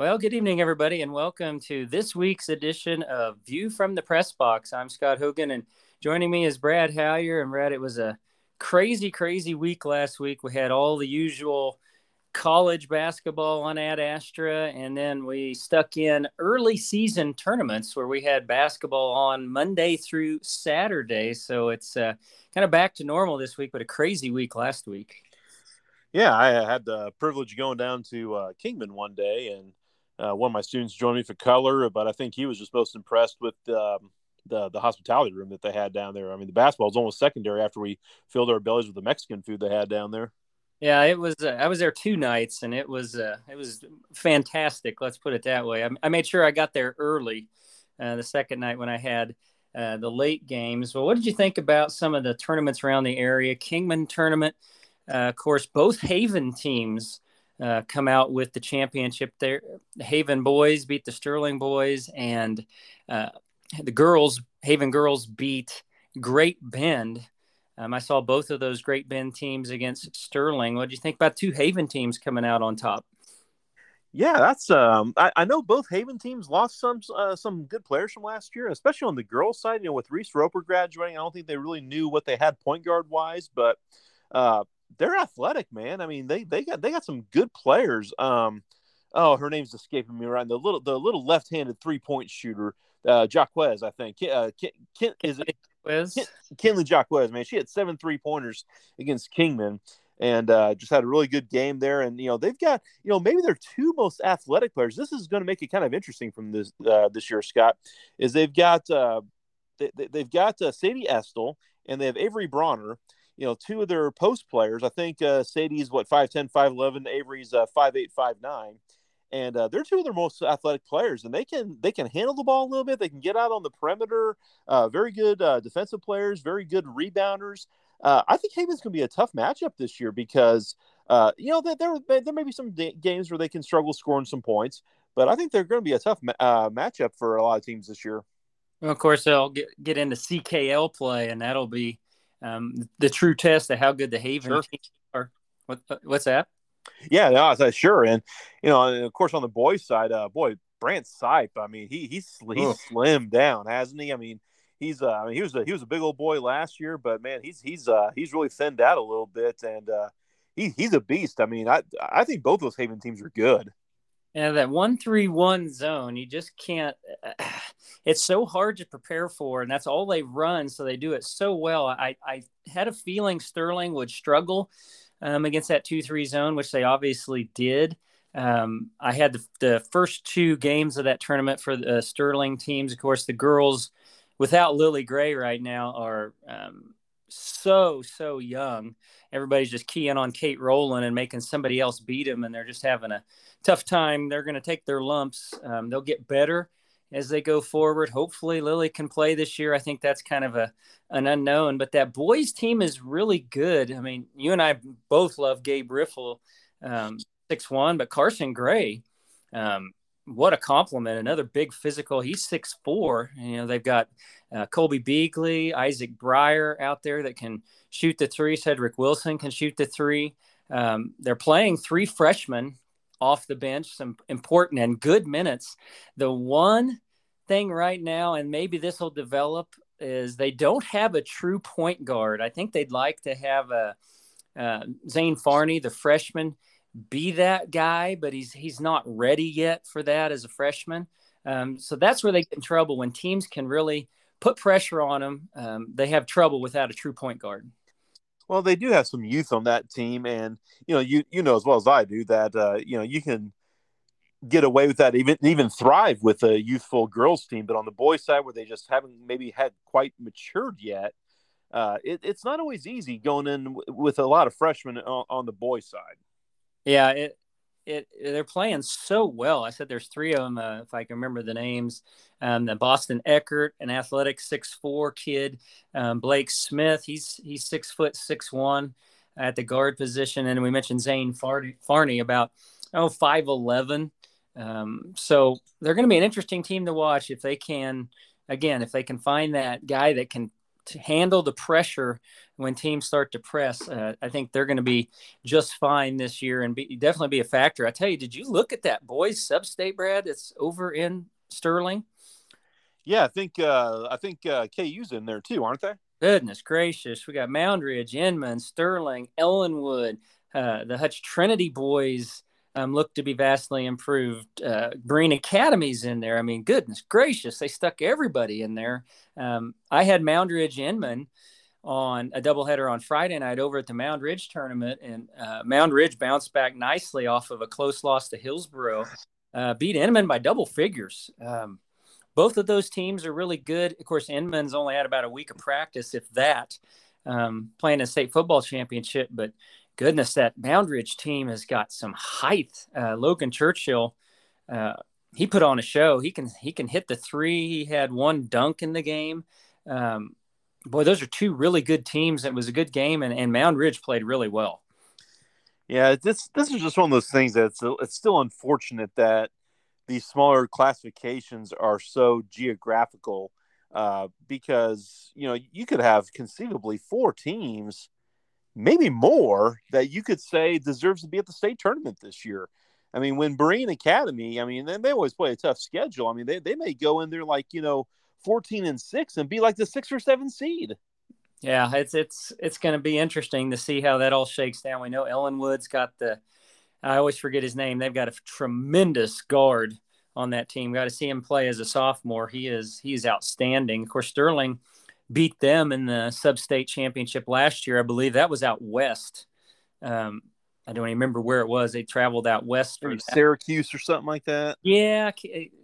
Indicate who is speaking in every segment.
Speaker 1: Well, good evening, everybody, and welcome to this week's edition of View from the Press Box. I'm Scott Hogan, and joining me is Brad Hallier. And Brad, it was a crazy, crazy week last week. We had all the usual college basketball on Ad Astra, and then we stuck in early season tournaments where we had basketball on Monday through Saturday. So it's uh, kind of back to normal this week, but a crazy week last week.
Speaker 2: Yeah, I had the privilege of going down to uh, Kingman one day, and uh, one of my students joined me for color, but I think he was just most impressed with um, the the hospitality room that they had down there. I mean, the basketball was almost secondary after we filled our bellies with the Mexican food they had down there.
Speaker 1: Yeah, it was. Uh, I was there two nights, and it was uh, it was fantastic. Let's put it that way. I, I made sure I got there early. Uh, the second night when I had uh, the late games. Well, what did you think about some of the tournaments around the area? Kingman tournament, uh, of course, both Haven teams uh, come out with the championship there. The Haven boys beat the Sterling boys, and uh, the girls, Haven girls, beat Great Bend. Um, I saw both of those Great Bend teams against Sterling. What do you think about two Haven teams coming out on top?
Speaker 2: Yeah, that's um. I, I know both Haven teams lost some uh, some good players from last year, especially on the girls' side. You know, with Reese Roper graduating, I don't think they really knew what they had point guard wise, but uh, they're athletic, man. I mean, they they got they got some good players. Um, oh, her name's escaping me right. The little the little left handed three point shooter, uh, Jaquez, I think. Uh, Ken, Ken, is it Ken, Kinley Jaquez? Man, she had seven three pointers against Kingman. And uh, just had a really good game there, and you know they've got you know maybe their two most athletic players. This is going to make it kind of interesting from this uh, this year, Scott. Is they've got uh, they, they've got uh, Sadie Estel and they have Avery Bronner, you know, two of their post players. I think uh, Sadie's what 5'10, 5'11, Avery's uh, 5'8, 5'9. And uh, they're two of their most athletic players, and they can they can handle the ball a little bit. They can get out on the perimeter. Uh, very good uh, defensive players, very good rebounders. Uh, I think Haven's going to be a tough matchup this year because uh, you know there there may be some games where they can struggle scoring some points, but I think they're going to be a tough ma- uh, matchup for a lot of teams this year.
Speaker 1: Well, of course, they'll get get into CKL play, and that'll be um, the true test of how good the Haven sure. teams are. What, uh, what's that?
Speaker 2: Yeah, no, I sure, and you know, and of course on the boys' side, uh, boy, Brant Sipe. I mean, he he's he's slimmed down, hasn't he? I mean, he's uh, I mean, he was a he was a big old boy last year, but man, he's he's uh he's really thinned out a little bit, and uh, he he's a beast. I mean, I I think both those Haven teams are good.
Speaker 1: And that one three one zone, you just can't. It's so hard to prepare for, and that's all they run. So they do it so well. I I had a feeling Sterling would struggle um, against that two three zone, which they obviously did. Um, I had the, the, first two games of that tournament for the uh, Sterling teams. Of course, the girls without Lily Gray right now are um, so so young. Everybody's just keying on Kate Rowland and making somebody else beat them, and they're just having a tough time. They're going to take their lumps. Um, they'll get better as they go forward. Hopefully, Lily can play this year. I think that's kind of a an unknown, but that boys team is really good. I mean, you and I both love Gabe Riffle, um, six one, but Carson Gray. Um, what a compliment! Another big physical. He's six four. You know they've got uh, Colby Beagley, Isaac Breyer out there that can shoot the three. Cedric Wilson can shoot the three. Um, they're playing three freshmen off the bench, some important and good minutes. The one thing right now, and maybe this will develop, is they don't have a true point guard. I think they'd like to have a uh, Zane Farney, the freshman be that guy, but he's he's not ready yet for that as a freshman. Um, so that's where they get in trouble when teams can really put pressure on them. Um, they have trouble without a true point guard.
Speaker 2: Well, they do have some youth on that team, and you know, you you know as well as I do that uh, you know you can get away with that, even even thrive with a youthful girls team. But on the boys' side, where they just haven't maybe had quite matured yet, uh, it, it's not always easy going in w- with a lot of freshmen on, on the boys' side.
Speaker 1: Yeah, it it they're playing so well. I said there's three of them, uh, if I can remember the names. Um, the Boston Eckert, an athletic six four kid. Um, Blake Smith, he's he's six foot six one at the guard position, and we mentioned Zane Farney, Farney about oh five eleven. Um, so they're going to be an interesting team to watch if they can, again, if they can find that guy that can to handle the pressure when teams start to press. Uh, I think they're going to be just fine this year and be, definitely be a factor. I tell you, did you look at that boys sub-state, Brad? It's over in Sterling.
Speaker 2: Yeah, I think uh, I think uh, KU's in there too, aren't they?
Speaker 1: Goodness gracious, we got Moundridge, Inman, Sterling, Ellinwood, uh, the Hutch Trinity boys um, look to be vastly improved. Uh, Berean Academy's in there. I mean, goodness gracious, they stuck everybody in there. Um, I had Mound Moundridge Inman on a doubleheader on Friday night over at the Moundridge tournament, and uh, Moundridge bounced back nicely off of a close loss to Hillsboro, uh, beat Inman by double figures. Um, both of those teams are really good. Of course, Inman's only had about a week of practice, if that, um, playing a state football championship, but goodness, that Moundridge team has got some height. Uh, Logan Churchill, uh, he put on a show. He can he can hit the three. He had one dunk in the game. Um, boy, those are two really good teams. It was a good game, and, and Moundridge played really well.
Speaker 2: Yeah, this this is just one of those things that's it's still unfortunate that these smaller classifications are so geographical uh, because you know you could have conceivably four teams maybe more that you could say deserves to be at the state tournament this year. I mean, when Berean Academy, I mean, they always play a tough schedule. I mean, they, they may go in there like, you know, 14 and six and be like the six or seven seed.
Speaker 1: Yeah, it's it's it's going to be interesting to see how that all shakes down. We know Ellinwood's got the I always forget his name. They've got a tremendous guard on that team. Got to see him play as a sophomore. He is he is outstanding. Of course, Sterling beat them in the sub-state championship last year. I believe that was out west. Um, I don't even remember where it was. They traveled out west
Speaker 2: from Syracuse or something like that.
Speaker 1: Yeah,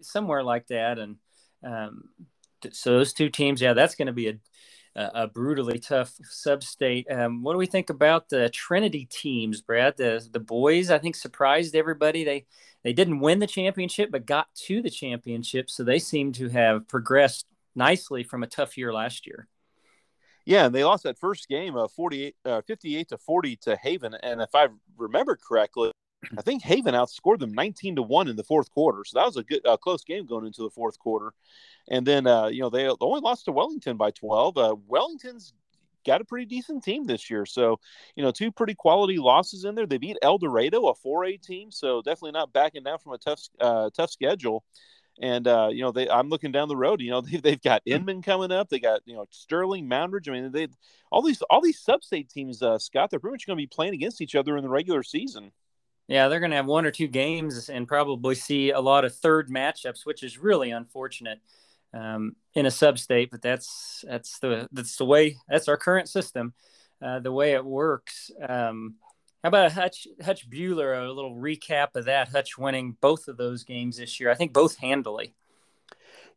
Speaker 1: somewhere like that. And um, so those two teams, yeah, that's going to be a, a brutally tough sub-state. Um, what do we think about the Trinity teams, Brad? The the boys, I think, surprised everybody. They they didn't win the championship, but got to the championship, so they seem to have progressed nicely from a tough year last year.
Speaker 2: Yeah, and they lost that first game, uh, 48, uh, 58 to 40 to Haven. And if I remember correctly, I think Haven outscored them 19 to 1 in the fourth quarter. So that was a good, uh, close game going into the fourth quarter. And then, uh, you know, they only lost to Wellington by 12. Uh, Wellington's got a pretty decent team this year. So, you know, two pretty quality losses in there. They beat El Dorado, a 4A team. So definitely not backing down from a tough, uh, tough schedule. And uh, you know, they I'm looking down the road. You know, they, they've got hmm. Inman coming up. They got you know Sterling, Moundridge. I mean, they all these all these sub-state teams, uh, Scott. They're pretty much going to be playing against each other in the regular season.
Speaker 1: Yeah, they're going to have one or two games and probably see a lot of third matchups, which is really unfortunate um, in a sub-state. But that's that's the that's the way that's our current system, uh, the way it works. Um, how about Hutch Hutch Buhler? A little recap of that. Hutch winning both of those games this year. I think both handily.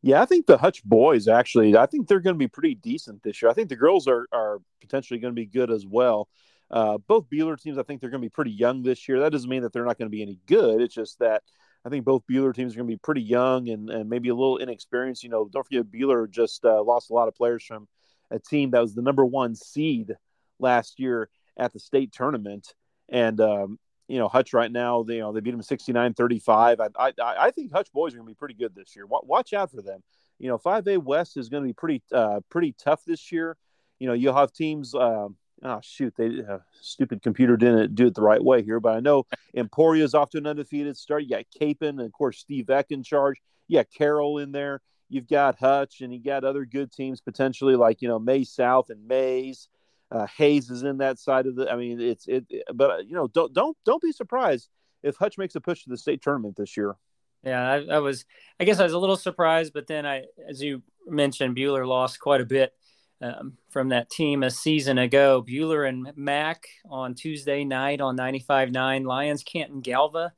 Speaker 2: Yeah, I think the Hutch boys actually. I think they're going to be pretty decent this year. I think the girls are are potentially going to be good as well. Uh, both Buhler teams, I think they're going to be pretty young this year. That doesn't mean that they're not going to be any good. It's just that I think both Buhler teams are going to be pretty young and, and maybe a little inexperienced. You know, don't forget Buhler just uh, lost a lot of players from a team that was the number one seed last year at the state tournament. And um, you know, Hutch right now, they, you know, they beat them 69-35. I, I, I think Hutch boys are going to be pretty good this year. Watch out for them. You know, 5A West is going to be pretty, uh, pretty tough this year. You know, you'll have teams. Uh, oh shoot, they uh, stupid computer didn't do it the right way here. But I know Emporia is off to an undefeated start. You got Kapaun and of course Steve Eck in charge. You got Carroll in there. You've got Hutch and you got other good teams potentially like you know Maize South and Maize. Uh, Hays is in that side of the. I mean, it's it. But you know, don't don't don't be surprised if Hutch makes a push to the state tournament this year.
Speaker 1: Yeah, I, I was. I guess I was a little surprised, but then I, as you mentioned, Buhler lost quite a bit um, from that team a season ago. Buhler and Mac on Tuesday night on 95.9, Lyons Canton Galva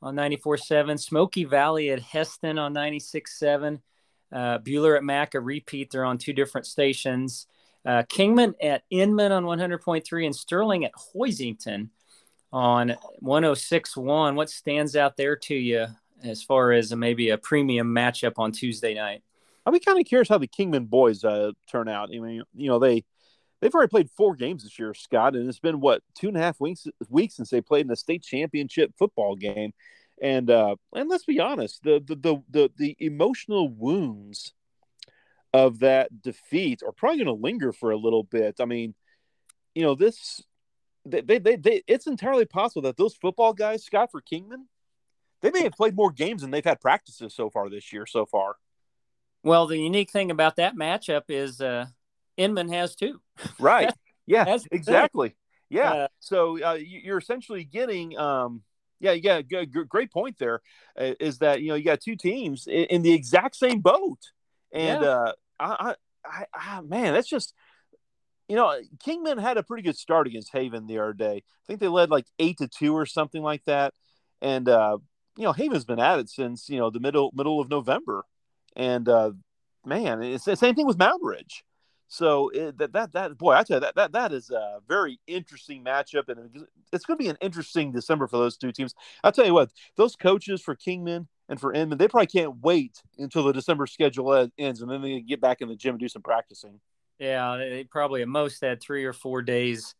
Speaker 1: on 94.7, Smoky Valley at Hesston on 96.7, uh, Buhler at Mac, a repeat. They're on two different stations. Uh, Kingman at Inman on 100.3 and Sterling at Hoisington on 106.1. What stands out there to you as far as maybe a premium matchup on Tuesday night?
Speaker 2: I'll be kind of curious how the Kingman boys uh, turn out. I mean, you know, they they've already played four games this year, Scott, and it's been what two and a half weeks weeks since they played in a state championship football game. And uh, and let's be honest, the the the the, the emotional wounds of that defeat are probably going to linger for a little bit. I mean, you know, this they, they, they, they, it's entirely possible that those football guys, Scott for Kingman, they may have played more games than they've had practices so far this year. So far,
Speaker 1: well, the unique thing about that matchup is uh, Inman has two.
Speaker 2: Right. Yeah. exactly. Yeah. Uh, so uh, you're essentially getting. Um, yeah, yeah, great point there. Uh, is that you know you got two teams in the exact same boat, and yeah. uh, I, I, I, man, that's just you know, Kingman had a pretty good start against Haven the other day. I think they led like eight to two or something like that. And uh, you know, Haven's been at it since you know the middle middle of November. And uh, man, it's the same thing with Moundridge. So it, that that that boy, I tell you that that that is a very interesting matchup, and it's going to be an interesting December for those two teams. I'll tell you what, those coaches for Kingman and for Inman, they probably can't wait until the December schedule ends, and then they get back in the gym and do some practicing.
Speaker 1: Yeah, they probably at most had three or four days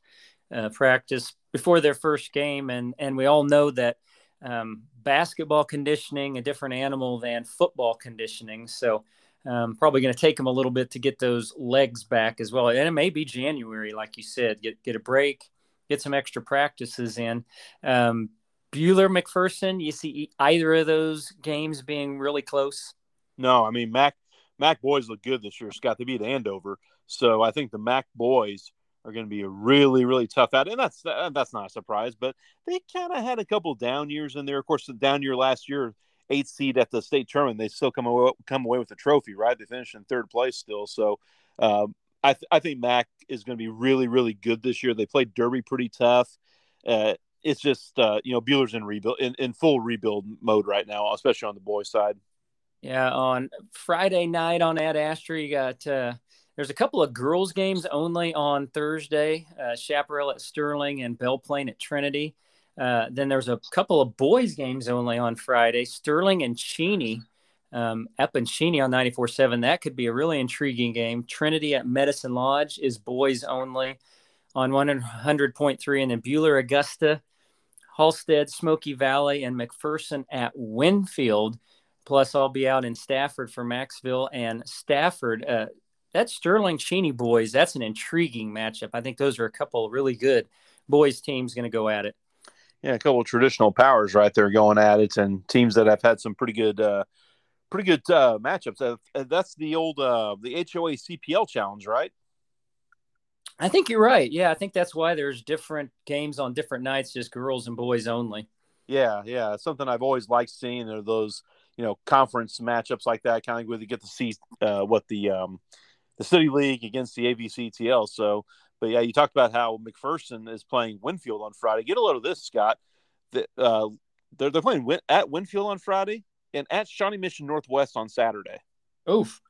Speaker 1: uh, practice before their first game, and and we all know that um, basketball conditioning a different animal than football conditioning. So um, probably going to take them a little bit to get those legs back as well. And it may be January, like you said, get get a break, get some extra practices in. Um, Buhler McPherson, you see either of those games being really close?
Speaker 2: No, I mean Mac Mac boys look good this year. Scott, they beat Andover. So I think the Mac boys are going to be a really, really tough out, and that's that's not a surprise. But they kind of had a couple down years in there. Of course, the down year last year, eighth seed at the state tournament, they still come away, come away with the trophy, right? They finished in third place still. So um, I th- I think Mac is going to be really, really good this year. They played Derby pretty tough. Uh, it's just uh, you know Buhler's in rebuild in, in full rebuild mode right now, especially on the boys' side.
Speaker 1: Yeah, on Friday night on Ad Astra, you got uh, there's a couple of girls games only on Thursday. Uh, Chaparral at Sterling and Belle Plaine at Trinity. Uh, then there's a couple of boys games only on Friday. Sterling and Cheney, um, up in Cheney on 94.7. That could be a really intriguing game. Trinity at Medicine Lodge is boys only on 100.3. And then Buhler, Augusta, Halstead, Smoky Valley, and McPherson at Winfield. Plus, I'll be out in Stafford for Macksville and Stafford. Uh, that Sterling Cheney boys, that's an intriguing matchup. I think those are a couple really good boys teams going to go at it.
Speaker 2: Yeah, a couple traditional powers right there going at it, and teams that have had some pretty good, uh, pretty good uh, matchups. Uh, that's the old uh, the HOA CPL challenge, right?
Speaker 1: I think you're right. Yeah, I think that's why there's different games on different nights, just girls and boys only.
Speaker 2: Yeah, yeah, something I've always liked seeing are those you know conference matchups like that, kind of where you get to see uh, what the um, the City League against the AVCTL. So, but yeah, you talked about how McPherson is playing Winfield on Friday. Get a load of this, Scott. The, uh, they're, they're playing Win- at Winfield on Friday and at Shawnee Mission Northwest on Saturday.
Speaker 1: Oof.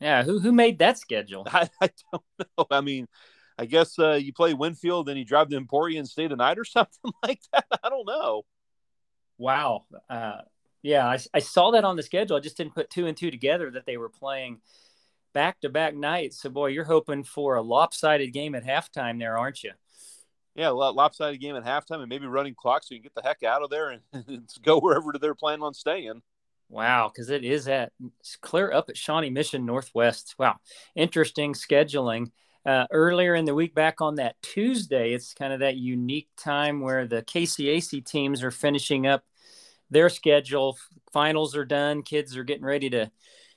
Speaker 1: Yeah, who who made that schedule?
Speaker 2: I, I don't know. I mean, I guess uh, you play Winfield, then you drive to Emporia and stay the night or something like that. I don't know.
Speaker 1: Wow. Uh, yeah, I, I saw that on the schedule. I just didn't put two and two together that they were playing – back to back nights. So, boy, you're hoping for a lopsided game at halftime there, aren't you?
Speaker 2: Yeah, a lopsided game at halftime and maybe running clock so you can get the heck out of there and, and go wherever they're planning on staying.
Speaker 1: Wow, because it is at clear up at Shawnee Mission Northwest. Wow, interesting scheduling. Uh, earlier in the week, back on that Tuesday, it's kind of that unique time where the KCAC teams are finishing up their schedule. Finals are done. Kids are getting ready to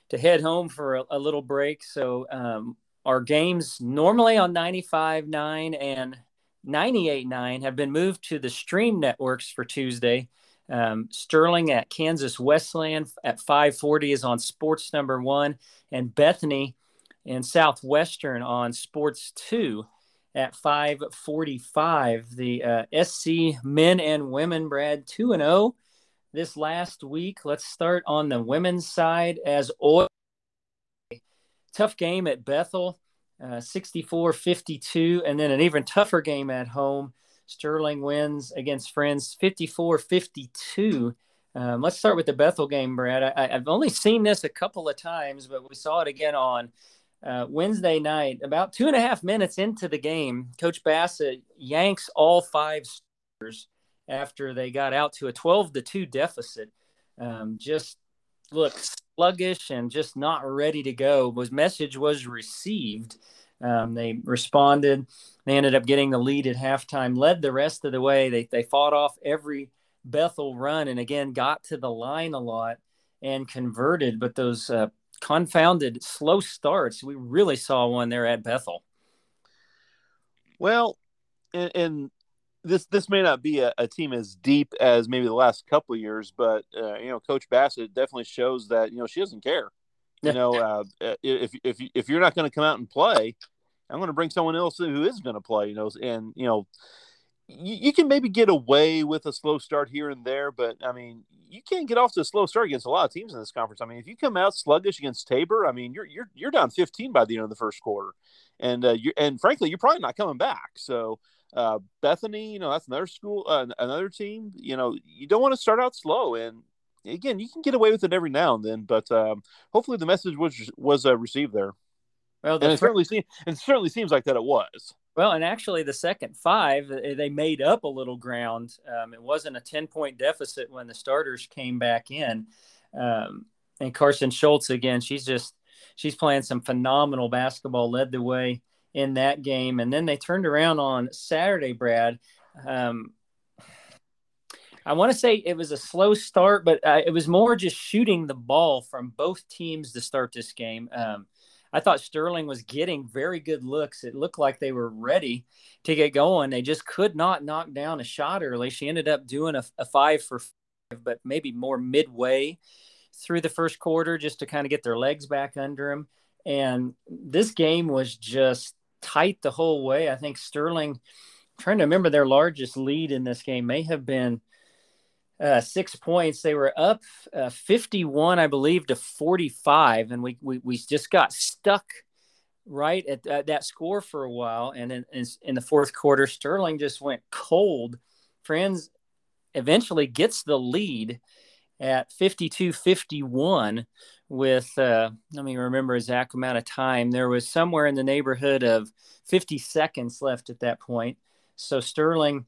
Speaker 1: to head home for a, a little break. So um, our games normally on 95.9 and 98.9 have been moved to the stream networks for Tuesday. Um, Sterling at Kansas Wesleyan at 540 is on sports number one, and Bethany and Southwestern on sports two at 545. The uh, SC men and women, Brad, 2 and 0 this last week. Let's start on the women's side as oil. Tough game at Bethel, uh, 64 52. And then an even tougher game at home. Sterling wins against Friends 54 52. Um, let's start with the Bethel game, Brad. I, have only seen this a couple of times, but we saw it again on uh, Wednesday night. About two and a half minutes into the game, Coach Bassett yanks all five starters after they got out to a 12 to 2 deficit. Um, just looked sluggish and just not ready to go. Was message was received. Um, they responded. They ended up getting the lead at halftime, led the rest of the way. They they fought off every Bethel run, and again got to the line a lot and converted. But those uh, confounded slow starts, we really saw one there at Bethel.
Speaker 2: Well, and, and this this may not be a, a, team as deep as maybe the last couple of years, but uh, you know, Coach Bassett definitely shows that you know she doesn't care. You know, uh, if if if you're not going to come out and play, I'm going to bring someone else who is going to play. You know, and you know, you, you, can maybe get away with a slow start here and there, but I mean, you can't get off to a slow start against a lot of teams in this conference. I mean, if you come out sluggish against Tabor, I mean, you're you're you're down 15 by the end of the first quarter, and uh, you and frankly, you're probably not coming back. So uh, Bethany, you know, that's another school, uh, another team. You know, you don't want to start out slow, and again, you can get away with it every now and then. But um, hopefully, the message was was uh, received there. Well, and it fir- certainly seems it certainly seems like that it was.
Speaker 1: Well, and actually, the second five they made up a little ground. Um, it wasn't a ten point deficit when the starters came back in, um, and Carson Schultz again. She's just she's playing some phenomenal basketball. Led the way in that game. And then they turned around on Saturday, Brad. Um, I want to say it was a slow start, but uh, it was more just shooting the ball from both teams to start this game. Um, I thought Sterling was getting very good looks. It looked like they were ready to get going. They just could not knock down a shot early. She ended up doing a, a five for five, but maybe more midway through the first quarter just to kind of get their legs back under them. And this game was just tight the whole way. I think Sterling, trying to remember their largest lead in this game, may have been uh, six points. They were up uh, 51, I believe, to 45, and we we, we just got stuck right at uh, that score for a while. And in, in, in the fourth quarter, Sterling just went cold. Friends eventually gets the lead at 52 51 with uh, let me remember exact amount of time there was somewhere in the neighborhood of 50 seconds left at that point so sterling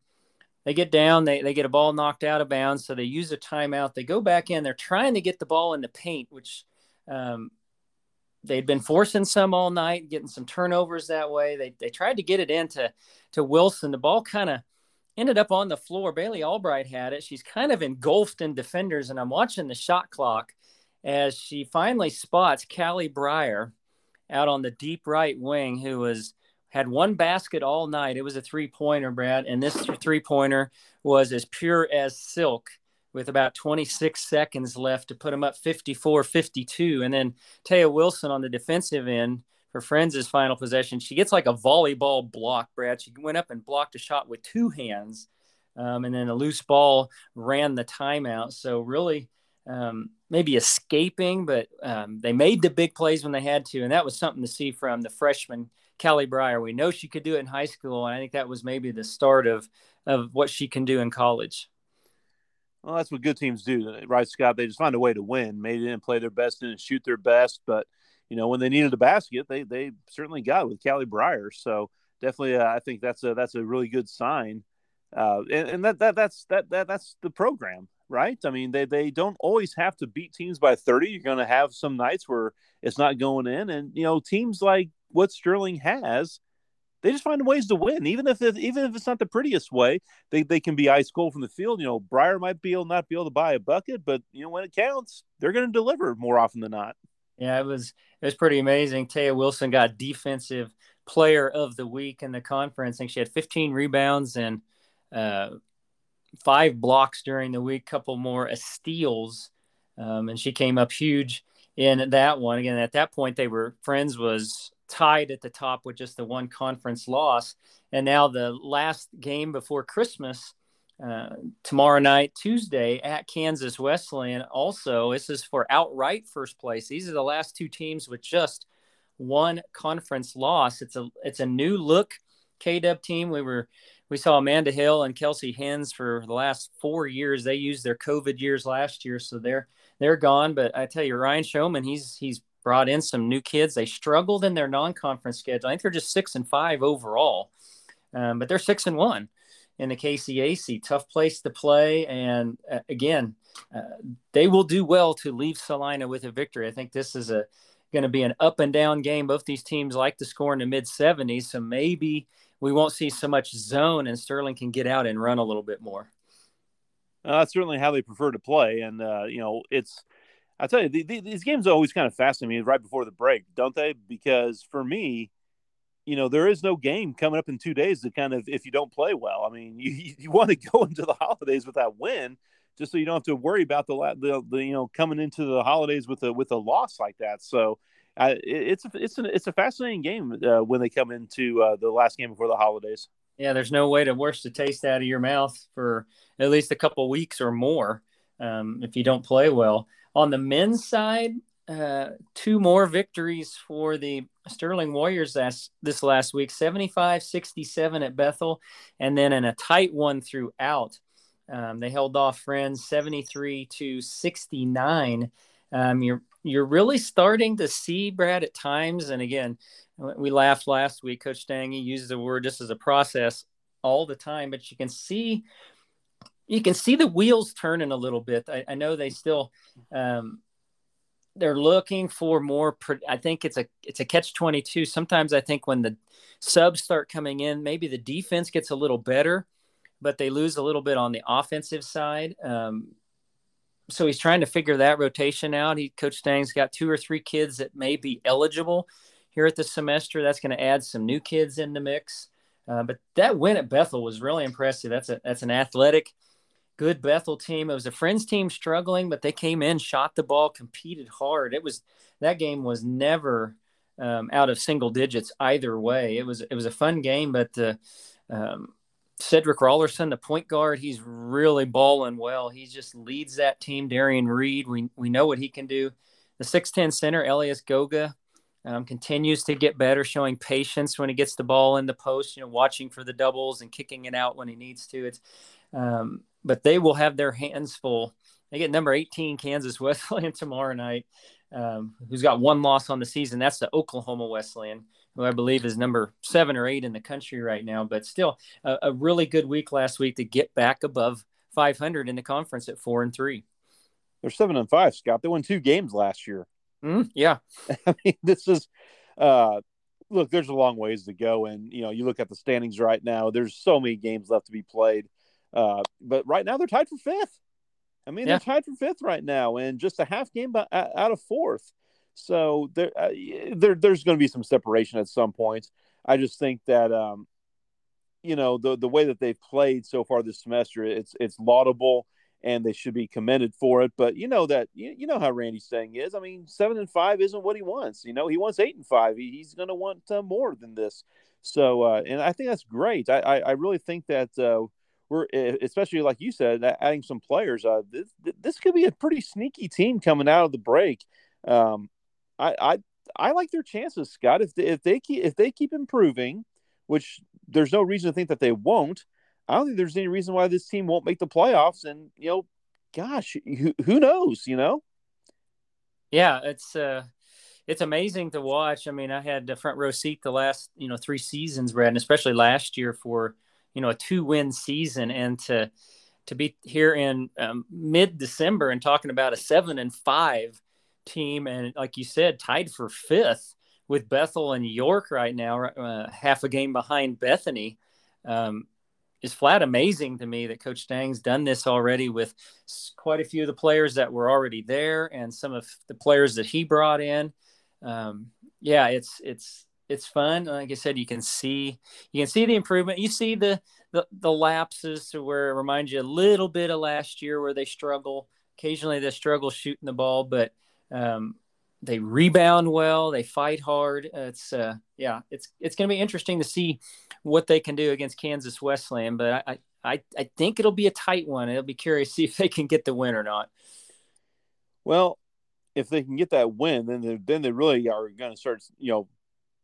Speaker 1: they get down they, they get a ball knocked out of bounds so they use a timeout. They go back in they're trying to get the ball in the paint which um, they'd been forcing some all night getting some turnovers that way. They, they tried to get it into to wilson. The ball kind of ended up on the floor. Bailey albright had it. She's kind of engulfed in defenders and i'm watching the shot clock as she finally spots Callie Breyer out on the deep right wing, who was had one basket all night. It was a three pointer, Brad, and this three pointer was as pure as silk with about 26 seconds left to put them up 54 52. And then Taya Wilson on the defensive end for Friends' final possession, she gets like a volleyball block, Brad. She went up and blocked a shot with two hands. Um, and then a loose ball ran the timeout. So, really, um, maybe escaping, but um, they made the big plays when they had to, and that was something to see from the freshman Callie Breyer. We know she could do it in high school, and I think that was maybe the start of of what she can do in college.
Speaker 2: Well, that's what good teams do, right, Scott? They just find a way to win. Maybe they didn't play their best, didn't shoot their best, but you know when they needed a basket, they they certainly got it with Callie Breyer. So definitely, uh, I think that's a that's a really good sign. Uh, and, and that that that's that that that's the program right? I mean, they, they don't always have to beat teams by 30. You're going to have some nights where it's not going in. And, you know, teams like what Sterling has, they just find ways to win. Even if it, even if it's not the prettiest way, they, they can be ice cold from the field. You know, Breyer might be able not be able to buy a bucket, but, you know, when it counts, they're going to deliver more often than not.
Speaker 1: Yeah, it was it was pretty amazing. Taya Wilson got defensive player of the week in the conference. I think she had 15 rebounds and uh, five blocks during the week, couple more steals, um, and she came up huge in that one. Again, at that point, they were friends was tied at the top with just the one conference loss, and now the last game before Christmas. Uh, tomorrow night, Tuesday at Kansas Wesleyan. Also, this is for outright first place. These are the last two teams with just one conference loss. It's a it's a new look KW team. We were we saw Amanda Hill and Kelsey Hens for the last four years. They used their COVID years last year, so they're they're gone. But I tell you, Ryan Showman, he's he's brought in some new kids. They struggled in their non-conference schedule. I think they're just six and five overall, um, but they're six and one. in the KCAC. Tough place to play, and uh, again, uh, they will do well to leave Salina with a victory. I think this is a going to be an up and down game. Both these teams like to score in the mid 70s, so maybe we won't see so much zone, and Sterling can get out and run a little bit more.
Speaker 2: Uh, that's certainly how they prefer to play, and uh, you know it's. I tell you, the, the, these games always kind of fascinate me right before the break, don't they? Because for me, you know, there is no game coming up in two days that kind of if you don't play well. I mean, you you want to go into the holidays with that win, just so you don't have to worry about the the, the you know coming into the holidays with a with a loss like that. So. Uh, it's a, it's an, it's a fascinating game uh, when they come into uh, the last game before the holidays.
Speaker 1: Yeah, there's no way to wash the taste out of your mouth for at least a couple weeks or more um, if you don't play well. On the men's side, uh, two more victories for the Sterling Warriors last, this last week 75 67 at Bethel, and then in a tight one throughout. Um, they held off Friends 73 to 69. Um, you're you're really starting to see Brad at times, and again, we laughed last week. Coach Stange uses the word just as a process all the time, but you can see you can see the wheels turning a little bit. I, I know they still um, they're looking for more. I think it's a it's a catch twenty two. Sometimes I think when the subs start coming in, maybe the defense gets a little better, but they lose a little bit on the offensive side. Um, so he's trying to figure that rotation out. He Coach Stang's got two or three kids that may be eligible here at the semester. That's going to add some new kids in the mix. Uh, but that win at Bethel was really impressive. That's a that's an athletic, good Bethel team. It was a friends team struggling, but they came in, shot the ball, competed hard. It was that game was never um, out of single digits either way. It was it was a fun game, but um, Cedric Rollerson, the point guard, he's really balling well. He just leads that team. Darian Reed, we we know what he can do. The six ten center Elias Goga um, continues to get better, showing patience when he gets the ball in the post. You know, watching for the doubles and kicking it out when he needs to. It's, um, but they will have their hands full. They get number 18 Kansas Wesleyan tomorrow night, um, who's got one loss on the season. That's the Oklahoma Wesleyan, who I believe is number seven or eight in the country right now. But still, a, a really good week last week to get back above 500 in the conference at four and three.
Speaker 2: They're seven and five, Scott. They won two games last year.
Speaker 1: Mm, yeah.
Speaker 2: I mean, this is, uh, look, there's a long ways to go. And, you know, you look at the standings right now, there's so many games left to be played. Uh, but right now they're tied for fifth. I mean, yeah. they're tied for fifth right now and just a half game out of fourth. So there, uh, there there's going to be some separation at some point. I just think that, um, you know, the, the way that they've played so far this semester, it's, it's laudable and they should be commended for it. But you know that you, you know how Randy's saying is. I mean, seven and five isn't what he wants. You know, he wants eight and five. He, he's going to want uh, more than this. So, uh, and I think that's great. I, I, I really think that uh, we're, especially like you said, adding some players. Uh, this, this could be a pretty sneaky team coming out of the break. Um, I, I, I like their chances, Scott. If they, if they keep if they keep improving, which there's no reason to think that they won't. I don't think there's any reason why this team won't make the playoffs. And you know, gosh, who, who knows? You know.
Speaker 1: Yeah, it's uh, it's amazing to watch. I mean, I had the front row seat the last you know three seasons, Brad, and especially last year for you know a two win season, and to to be here in um, mid December and talking about a seven and five team, and like you said, tied for fifth with Bethel and York right now, uh, half a game behind Bethany. Um, is flat amazing to me that Coach Stange's done this already with quite a few of the players that were already there and some of the players that he brought in. Um, yeah, it's it's it's fun. Like I said, you can see you can see the improvement. You see the the, the lapses to where it reminds you a little bit of last year where they struggle. Occasionally they struggle shooting the ball, but um, they rebound well. They fight hard. It's uh, yeah, it's it's going to be interesting to see what they can do against Kansas Wesleyan. But I, I I think it'll be a tight one. It'll be curious to see if they can get the win or not.
Speaker 2: Well, if they can get that win, then they, then they really are going to start you know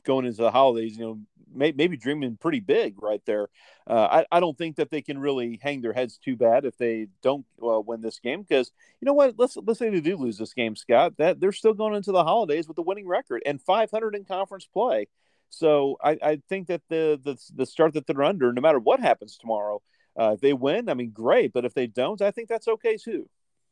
Speaker 2: going into the holidays, you know, may, maybe dreaming pretty big right there. Uh, I, I don't think that they can really hang their heads too bad if they don't uh, win this game because you know what? Let's let's say they do lose this game, Scott. That they're still going into the holidays with a winning record and 500 in conference play. So I, I think that the, the the start that they're under, no matter what happens tomorrow, Uh, if they win, I mean, great. But if they don't, I think that's okay too.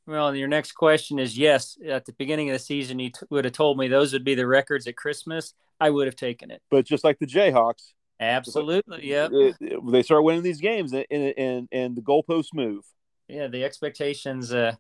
Speaker 1: Well, your next question is yes. At the beginning of the season, you t- would have told me those would be the records at Christmas. I would have taken it.
Speaker 2: But just like the Jayhawks,
Speaker 1: absolutely, yeah,
Speaker 2: they start winning these games, and and and the goalposts move.
Speaker 1: Yeah, the expectations uh,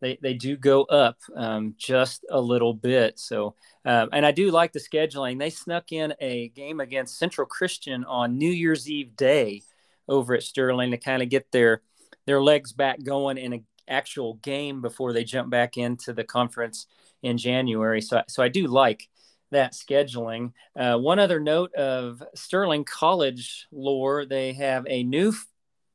Speaker 1: they they do go up um, just a little bit. So, um, and I do like the scheduling. They snuck in a game against Central Christian on New Year's Eve day over at Sterling to kind of get their their legs back going in a actual game before they jump back into the conference in January. So, so I do like that scheduling. Uh, one other note of Sterling College lore: they have a new f-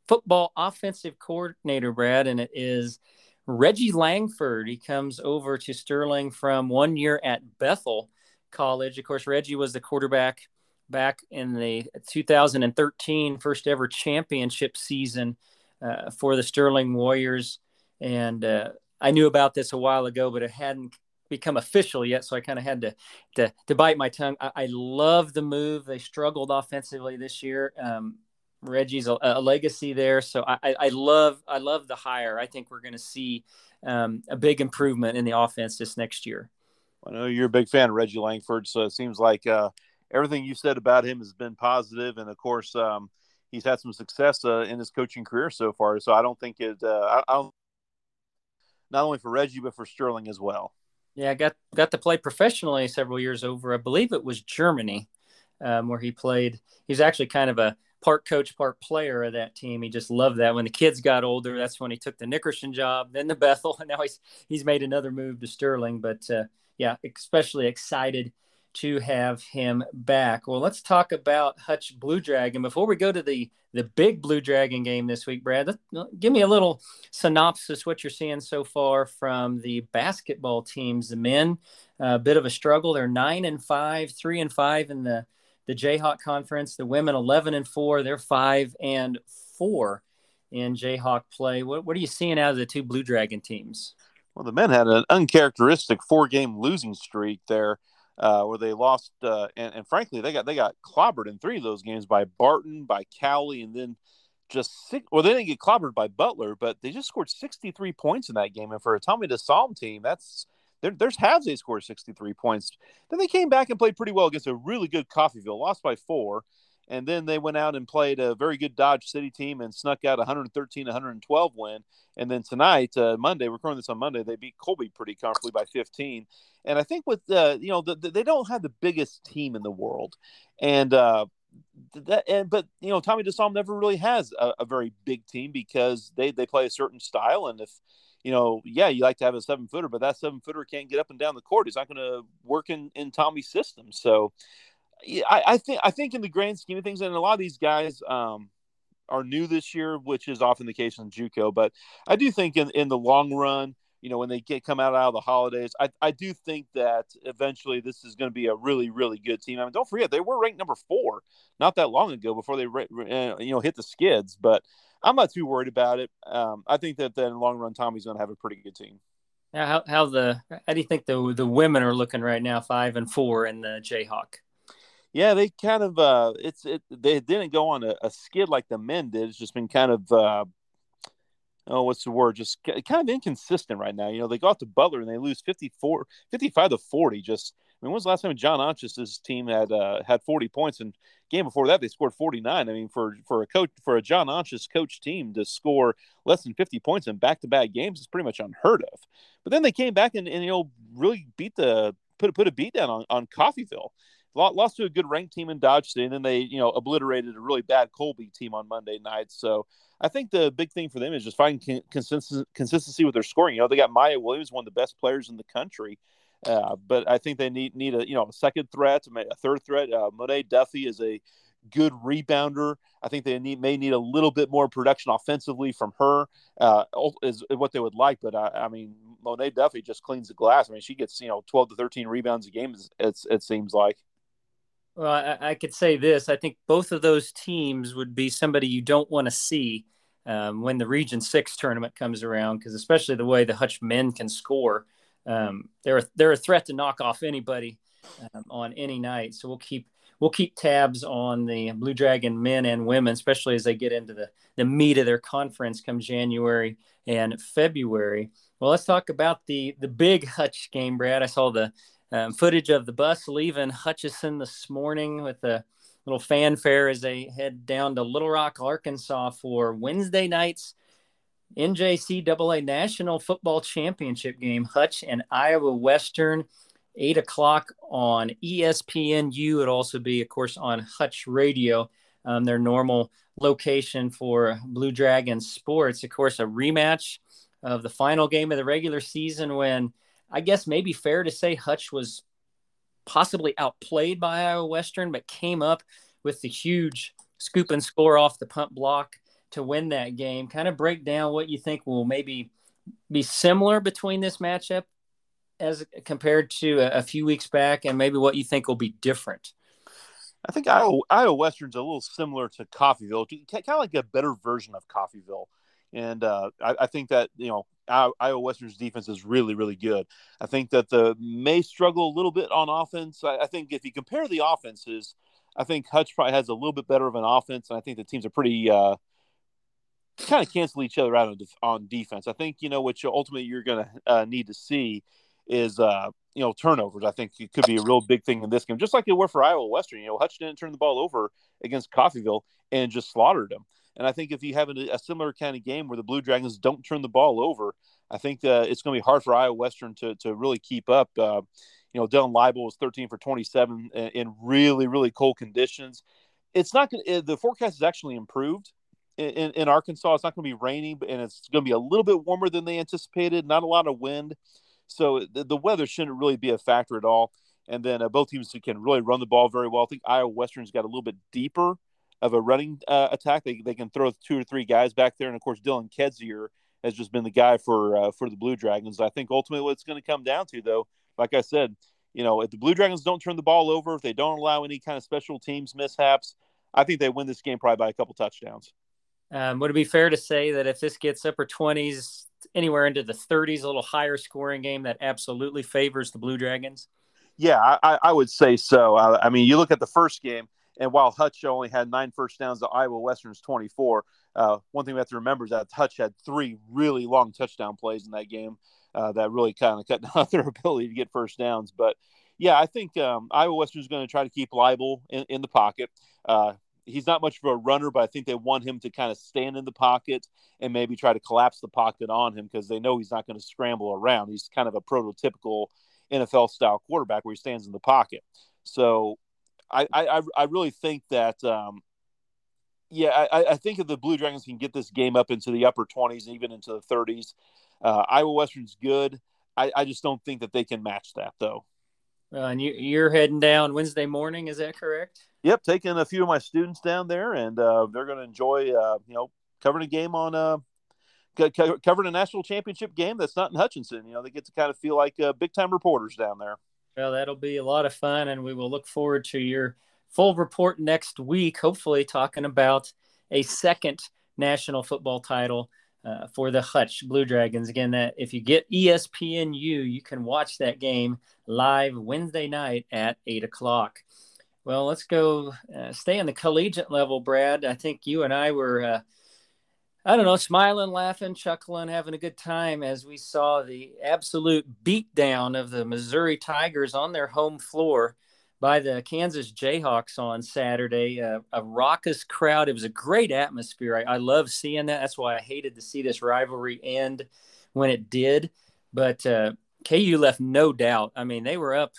Speaker 1: football offensive coordinator, Brad, and it is Reggie Langford. He comes over to Sterling from one year at Bethel College. Of course, Reggie was the quarterback back in the 2013 first ever championship season uh, for the Sterling Warriors and uh, I knew about this a while ago, but it hadn't become official yet, so I kind of had to, to, to bite my tongue. I, I, love the move. They struggled offensively this year. Um, Reggie's a, a, legacy there, so I, I, love I love the hire. I think we're going to see um, a big improvement in the offense this next year.
Speaker 2: I know you're a big fan of Reggie Langford, so it seems like uh, everything you said about him has been positive, and of course. Um, he's had some success uh, in his coaching career so far. So I don't think it. Uh, I, I, don't not only for Reggie but for Sterling as well.
Speaker 1: Yeah, I got got to play professionally several years over. I believe it was Germany, um, where he played. He's actually kind of a part coach, part player of that team. He just loved that. When the kids got older, that's when he took the Nickerson job, then the Bethel, and now he's he's made another move to Sterling. But uh, yeah, especially excited to have him back. Well, let's talk about Hutch Blue Dragon before we go to the the big Blue Dragon game this week. Brad, give me a little synopsis what you're seeing so far from the basketball teams. The men, a bit of a struggle. They're nine and five, three and five in the the Jayhawk conference. The women eleven and four. They're five and four in Jayhawk play. What what are you seeing out of the two Blue Dragon teams?
Speaker 2: Well, the men had an uncharacteristic four game losing streak there uh, where they lost, uh, and, and, frankly, they got they got clobbered in three of those games by Barton, by Cowley, and then just six. Well, they didn't get clobbered by Butler, but they just scored 63 points in that game. And for a Tommy DeSalm team, that's there, there's halves they scored 63 points. Then they came back and played pretty well against a really good Coffeyville, lost by four. And then they went out and played a very good Dodge City team and snuck out 113 112 win. And then tonight, uh, Monday, we're recording this on Monday, they beat Colby pretty comfortably by 15. And I think with, uh, you know, the, the, they don't have the biggest team in the world. And, uh, that and but you know Tommy DeSalm never really has a, a, very big team because they they play a certain style and if you know yeah you like to have a seven footer but that seven footer can't get up and down the court he's not going to work in in Tommy's system so I, I, think I think in the grand scheme of things, and a lot of these guys um, are new this year, which is often the case in JUCO. But I do think in, in the long run, you know, when they get come out out of the holidays, I, I do think that eventually this is going to be a really really good team. I mean, don't forget they were ranked number four not that long ago before they uh, you know hit the skids. But I'm not too worried about it. Um, I think that in the long run, Tommy's going to have a pretty good team.
Speaker 1: Now, how, how the how do you think the the women are looking right now? Five and four in the Jayhawk
Speaker 2: yeah, they kind of uh, it's it. They didn't go on a, a, skid like the men did. It's just been kind of uh, oh, what's the word? Just kind of inconsistent right now. You know, they go out to Butler and they lose 54, 55 to forty. Just I mean, when was the last time John Ontjes's team had uh, had forty points? And game before that, they scored forty nine. I mean, for for a coach for a John Onchus coach team to score less than fifty points in back to back games is pretty much unheard of. But then they came back and, and you know really beat the put put a beat down on on Coffeyville lost to a good ranked team in Dodge City, and then they, you know, obliterated a really bad Colby team on Monday night. So I think the big thing for them is just finding consistency, consistency with their scoring. You know, they got Maya Williams, one of the best players in the country. Uh, but I think they need need a you know a second threat, a third threat. Uh, Monet Duffy is a good rebounder. I think they need may need a little bit more production offensively from her. Uh, is what they would like, but I, I mean Monet Duffy just cleans the glass. I mean she gets you know twelve to thirteen rebounds a game. It's, it seems like.
Speaker 1: Well, I, I, could say this. I think both of those teams would be somebody you don't want to see um, when the Region Six tournament comes around, because especially the way the Hutch men can score, um, they're they're a threat to knock off anybody um, on any night. So we'll keep we'll keep tabs on the Blue Dragon men and women, especially as they get into the, the meat of their conference come January and February. Well, let's talk about the the big Hutch game, Brad. I saw the um, footage of the bus leaving Hutchinson this morning with a little fanfare as they head down to Little Rock, Arkansas for Wednesday night's NJCAA National Football Championship game. Hutch and Iowa Western, eight o'clock on ESPNU. It'll also be, of course, on Hutch Radio, um, their normal location for Blue Dragon sports. Of course, a rematch of the final game of the regular season when I guess maybe fair to say Hutch was possibly outplayed by Iowa Western, but came up with the huge scoop and score off the punt block to win that game. Kind of break down what you think will maybe be similar between this matchup as compared to a, a few weeks back, and maybe what you think will be different.
Speaker 2: I think Iowa, Iowa Western's a little similar to Coffeyville, kind of like a better version of Coffeyville. And uh, I, I, think that you know Iowa Western's defense is really, really good. I think that the may struggle a little bit on offense. I, I, think if you compare the offenses, I think Hutch probably has a little bit better of an offense, and I think the teams are pretty uh, kind of cancel each other out on, on defense. I think you know what you ultimately you're going to uh, need to see is uh, you know turnovers. I think it could be a real big thing in this game, just like it were for Iowa Western. You know, Hutch didn't turn the ball over against Coffeyville and just slaughtered them. And I think if you have a, similar kind of game where the Blue Dragons don't turn the ball over, I think uh, it's going to be hard for Iowa Western to, to really keep up. Uh, you know, Dylan Leibel was 13 for 27 in, in really, really cold conditions. It's not going to, the forecast is actually improved in, in Arkansas. It's not going to be rainy, and it's going to be a little bit warmer than they anticipated, not a lot of wind. So the, the weather shouldn't really be a factor at all. And then uh, both teams can really run the ball very well. I think Iowa Western's got a little bit deeper of a running uh, attack. They, they can throw two or three guys back there, and of course Dylan Kedzier has just been the guy for uh, for the Blue Dragons. I think ultimately what it's going to come down to, though, like I said, you know, if the Blue Dragons don't turn the ball over, if they don't allow any kind of special teams mishaps, I think they win this game probably by a couple touchdowns.
Speaker 1: Um, would it be fair to say that if this gets upper 20s, anywhere into the 30s, a little higher scoring game, that absolutely favors the Blue Dragons?
Speaker 2: Yeah, I, I would say so. I, I mean, you look at the first game, and while Hutch only had nine first downs to Iowa Western's 24, uh, one thing we have to remember is that Hutch had three really long touchdown plays in that game uh, that really kind of cut down their ability to get first downs. But yeah, I think um, Iowa Western is going to try to keep Leibel in, in the pocket. Uh, he's not much of a runner, but I think they want him to kind of stand in the pocket and maybe try to collapse the pocket on him because they know he's not going to scramble around. He's kind of a prototypical NFL style quarterback where he stands in the pocket. So I, I, I really think that, um, yeah, I, I think if the Blue Dragons can get this game up into the upper 20s, and even into the 30s, uh, Iowa Western's good. I, I just don't think that they can match that, though.
Speaker 1: Uh, and you, you're heading down Wednesday morning, is that correct?
Speaker 2: Yep, taking a few of my students down there, and uh, they're going to enjoy, uh, you know, covering a game on uh, covering a national championship game that's not in Hutchinson. You know, they get to kind of feel like uh, big time reporters down there.
Speaker 1: Well, that'll be a lot of fun, and we will look forward to your full report next week, hopefully, talking about a second national football title uh, for the Hutch Blue Dragons. Again, that if you get ESPNU, you can watch that game live Wednesday night at 8 o'clock. Well, let's go uh, stay on the collegiate level, Brad. I think you and I were. Uh, I don't know, smiling, laughing, chuckling, having a good time as we saw the absolute beatdown of the Missouri Tigers on their home floor by the Kansas Jayhawks on Saturday. Uh, a raucous crowd. It was a great atmosphere. I, I love seeing that. That's why I hated to see this rivalry end when it did. But uh, KU left no doubt. I mean, they were up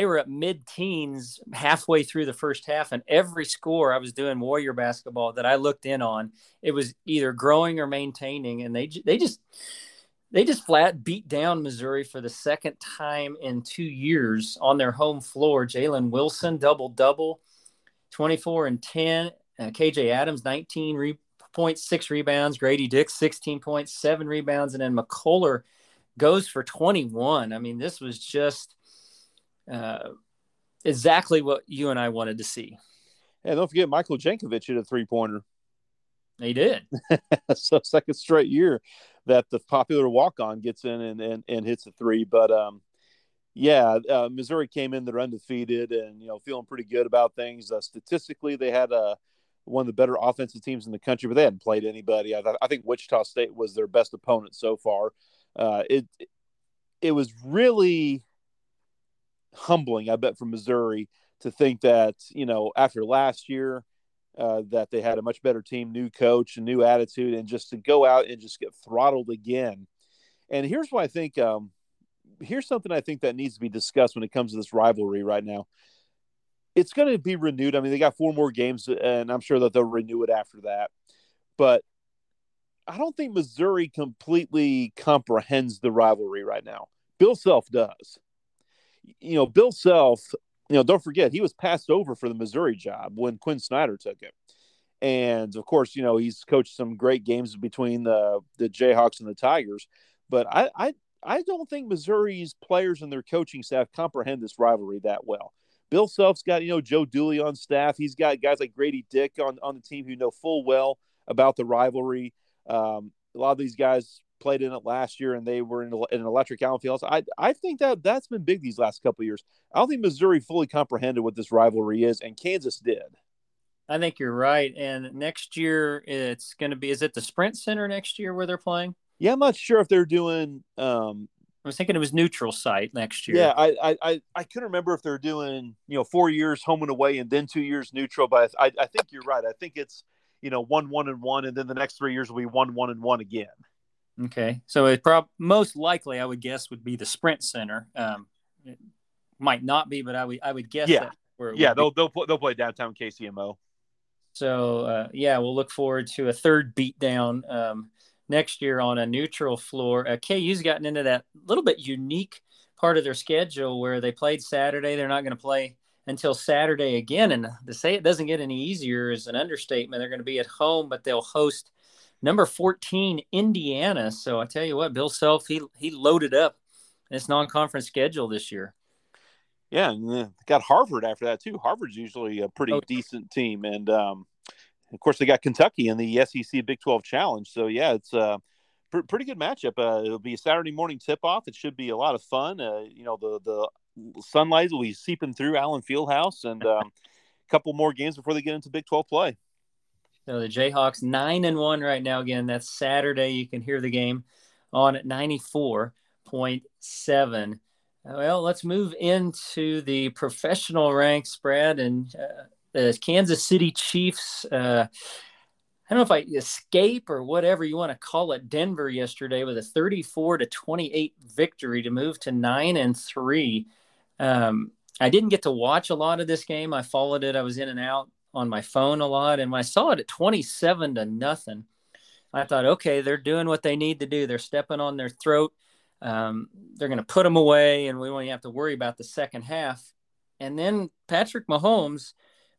Speaker 1: they were at mid teens halfway through the first half, and every score I was doing Warrior basketball that I looked in on, it was either growing or maintaining, and they they just they just flat beat down Missouri for the second time in two years on their home floor. Jalen Wilson double double, twenty four and ten. Uh, KJ Adams nineteen re- point six rebounds. Grady Dick sixteen point seven rebounds, and then McCullar goes for twenty one. I mean, this was just uh, exactly what you and I wanted to see.
Speaker 2: And don't forget, Michael Jankovich hit a three pointer.
Speaker 1: He did.
Speaker 2: so second straight year that the popular walk on gets in and, and, and hits a three. But um, Yeah, uh, Missouri came in; they're undefeated, and you know, feeling pretty good about things. Uh, statistically, they had uh, one of the better offensive teams in the country, but they hadn't played anybody. I, I think Wichita State was their best opponent so far. Uh, it it was really humbling, I bet, for Missouri to think that you know after last year uh, that they had a much better team, new coach, a new attitude, and just to go out and just get throttled again. And here's why I think um, here's something I think that needs to be discussed when it comes to this rivalry right now. It's going to be renewed. I mean, they got four more games, and I'm sure that they'll renew it after that. But I don't think Missouri completely comprehends the rivalry right now. Bill Self does. You know, Bill Self, you know, don't forget, he was passed over for the Missouri job when Quin Snyder took it. And of course, you know, he's coached some great games between the the Jayhawks and the Tigers. But I, I I don't think Missouri's players and their coaching staff comprehend this rivalry that well. Bill Self's got, you know, Joe Dooley on staff. He's got guys like Grady Dick on, on the team who know full well about the rivalry. Um, a lot of these guys played in it last year and they were in, an electric Allen Field. I, I think that that's been big these last couple years. I don't think Missouri fully comprehended what this rivalry is, and Kansas did.
Speaker 1: I think you're right. And next year, it's going to be, is it the Sprint Center next year where they're playing?
Speaker 2: Yeah, I'm not sure if they're doing. Um,
Speaker 1: I was thinking it was neutral site next year.
Speaker 2: Yeah, I I I couldn't remember if they're doing you know four years home and away and then two years neutral, but I I think you're right. I think it's you know one one and one, and then the next three years will be one one and one again.
Speaker 1: Okay, so it prob most likely I would guess would be the Sprint Center. Um, it might not be, but I would I would guess.
Speaker 2: Yeah, yeah, they'll they'll they'll play downtown KCMO.
Speaker 1: So uh, yeah, we'll look forward to a third beatdown. Um, next year on a neutral floor. Uh, KU's gotten into that little bit unique part of their schedule where they played Saturday. They're not going to play until Saturday again. And to say it doesn't get any easier is an understatement. They're going to be at home, but they'll host number 14 Indiana. So I tell you what, Bill Self he he loaded up this non-conference schedule this year.
Speaker 2: Yeah, and got Harvard after that too. Harvard's usually a pretty oh. decent team, and um, of course, they got Kentucky in the SEC Big 12 Challenge. So, yeah, it's a pr- pretty good matchup. Uh, it'll be a Saturday morning tip off. It should be a lot of fun. Uh, you know, the, the sunlight will be seeping through Allen Fieldhouse and um, a couple more games before they get into Big 12 play.
Speaker 1: So the Jayhawks nine and one right now. Again, that's Saturday. You can hear the game on at ninety four point seven. Well, let's move into the professional ranks, Brad, and uh, the Kansas City Chiefs. Uh, I don't know if I escape or whatever you want to call it. Denver yesterday with a 34 to 28 victory to move to nine and three. Um, I didn't get to watch a lot of this game. I followed it. I was in and out on my phone a lot, and when I saw it at 27 to nothing, I thought, okay, they're doing what they need to do. They're stepping on their throat. Um, they're going to put them away, and we won't have to worry about the second half. And then Patrick Mahomes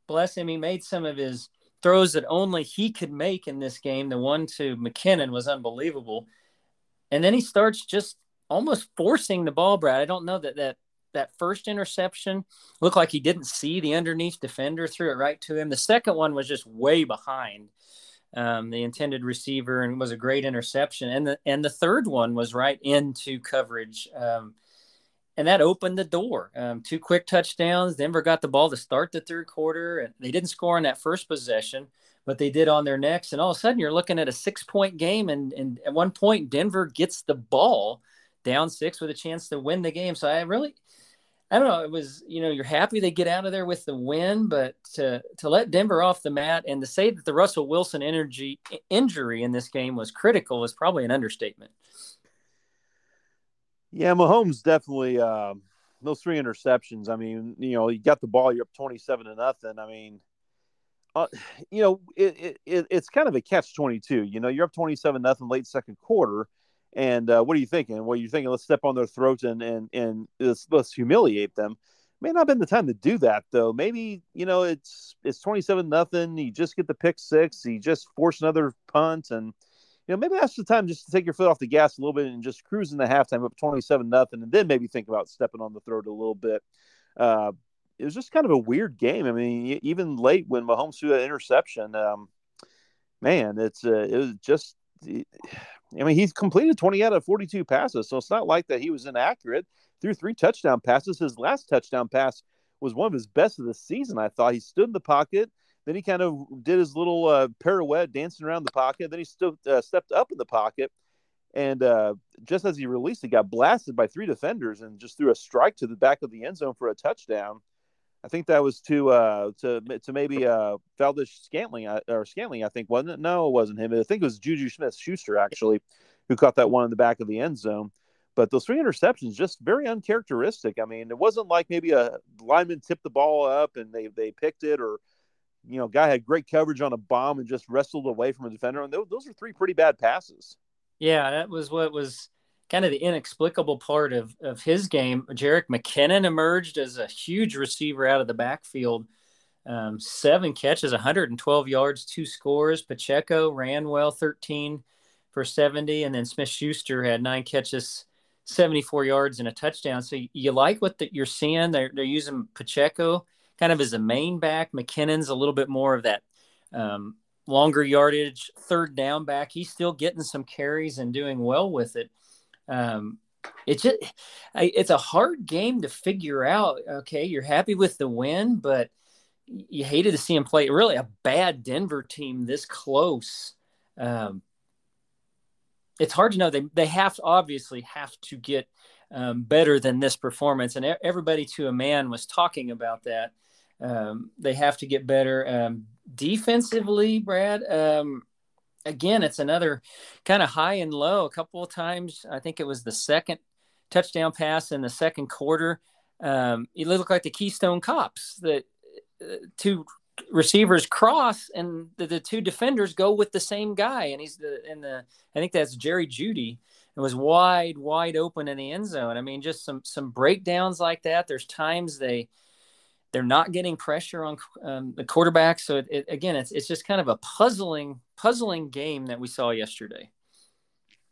Speaker 1: bless him, he made some of his throws that only he could make in this game. The one to McKinnon was unbelievable. And then he starts just almost forcing the ball, Brad. I don't know that that that first interception looked like he didn't see the underneath defender, threw it right to him. The second one was just way behind um, the intended receiver and was a great interception. And the and the third one was right into coverage. Um, and that opened the door. Um, two quick touchdowns. Denver got the ball to start the third quarter. They didn't score on that first possession, but they did on their next. And all of a sudden, you're looking at a six point game. And, and at one point, Denver gets the ball down six with a chance to win the game. So I really, I don't know. It was, you know, you're happy they get out of there with the win, but to to let Denver off the mat and to say that the Russell Wilson energy injury in this game was critical was probably an understatement.
Speaker 2: Yeah, Mahomes definitely uh, those three interceptions. I mean, you know, you got the ball, you're up twenty-seven to nothing. I mean, uh, you know, it, it, it's kind of a catch twenty-two. You know, you're up twenty-seven nothing late second quarter, and uh, what are you thinking? Well, you're thinking let's step on their throats and and and let's, let's humiliate them. May not have been the time to do that though. Maybe you know it's it's twenty-seven nothing. You just get the pick six. You just force another punt and you know, maybe that's the time just to take your foot off the gas a little bit and just cruise in the halftime up 27 nothing, and then maybe think about stepping on the throat a little bit. Uh, it was just kind of a weird game. I mean, even late when Mahomes threw that interception, um, man, it's uh, it was just I mean, he's completed 20 out of 42 passes, so it's not like that he was inaccurate. Threw three touchdown passes. His last touchdown pass was one of his best of the season. I thought he stood in the pocket, then he kind of did his little uh, pirouette, dancing around the pocket. Then he stood, uh, stepped up in the pocket, and uh, just as he released, he got blasted by three defenders and just threw a strike to the back of the end zone for a touchdown. I think that was to uh, to to maybe uh, Valdes Scantling uh, or Scantling. I think wasn't it? No, it wasn't him. I think it was Juju Smith Schuster actually, who caught that one in the back of the end zone. But those three interceptions just very uncharacteristic. I mean, it wasn't like maybe a lineman tipped the ball up and they they picked it, or you know, guy had great coverage on a bomb and just wrestled away from a defender. And those, those are three pretty bad passes.
Speaker 1: Yeah, that was what was kind of the inexplicable part of of his game. Jerick McKinnon emerged as a huge receiver out of the backfield. Um, seven catches, 112 yards, two scores. Pacheco ran well, 13 for 70, and then Smith Schuster had nine catches, 74 yards and a touchdown. So you like what the, you're seeing. They're, they're using Pacheco kind of as a main back. McKinnon's a little bit more of that um, longer yardage third down back. He's still getting some carries and doing well with it. Um, it's just it's a hard game to figure out. Okay, you're happy with the win, but you hated to see him play really a bad Denver team this close. Um, it's hard to know. They they have to obviously have to get um, better than this performance, and everybody to a man was talking about that. Um, they have to get better um, defensively, Brad. Again, it's another kind of high and low. A couple of times, I think it was the second touchdown pass in the second quarter. Um, it looked like the Keystone Cops. The uh, two receivers cross and the, the, two defenders go with the same guy and he's the in the I think that's Jerry Jeudy. it was wide wide open in the end zone I mean just some some breakdowns like that there's times they they're not getting pressure on um, the quarterback so it, it, again it's it's just kind of a puzzling puzzling game that we saw yesterday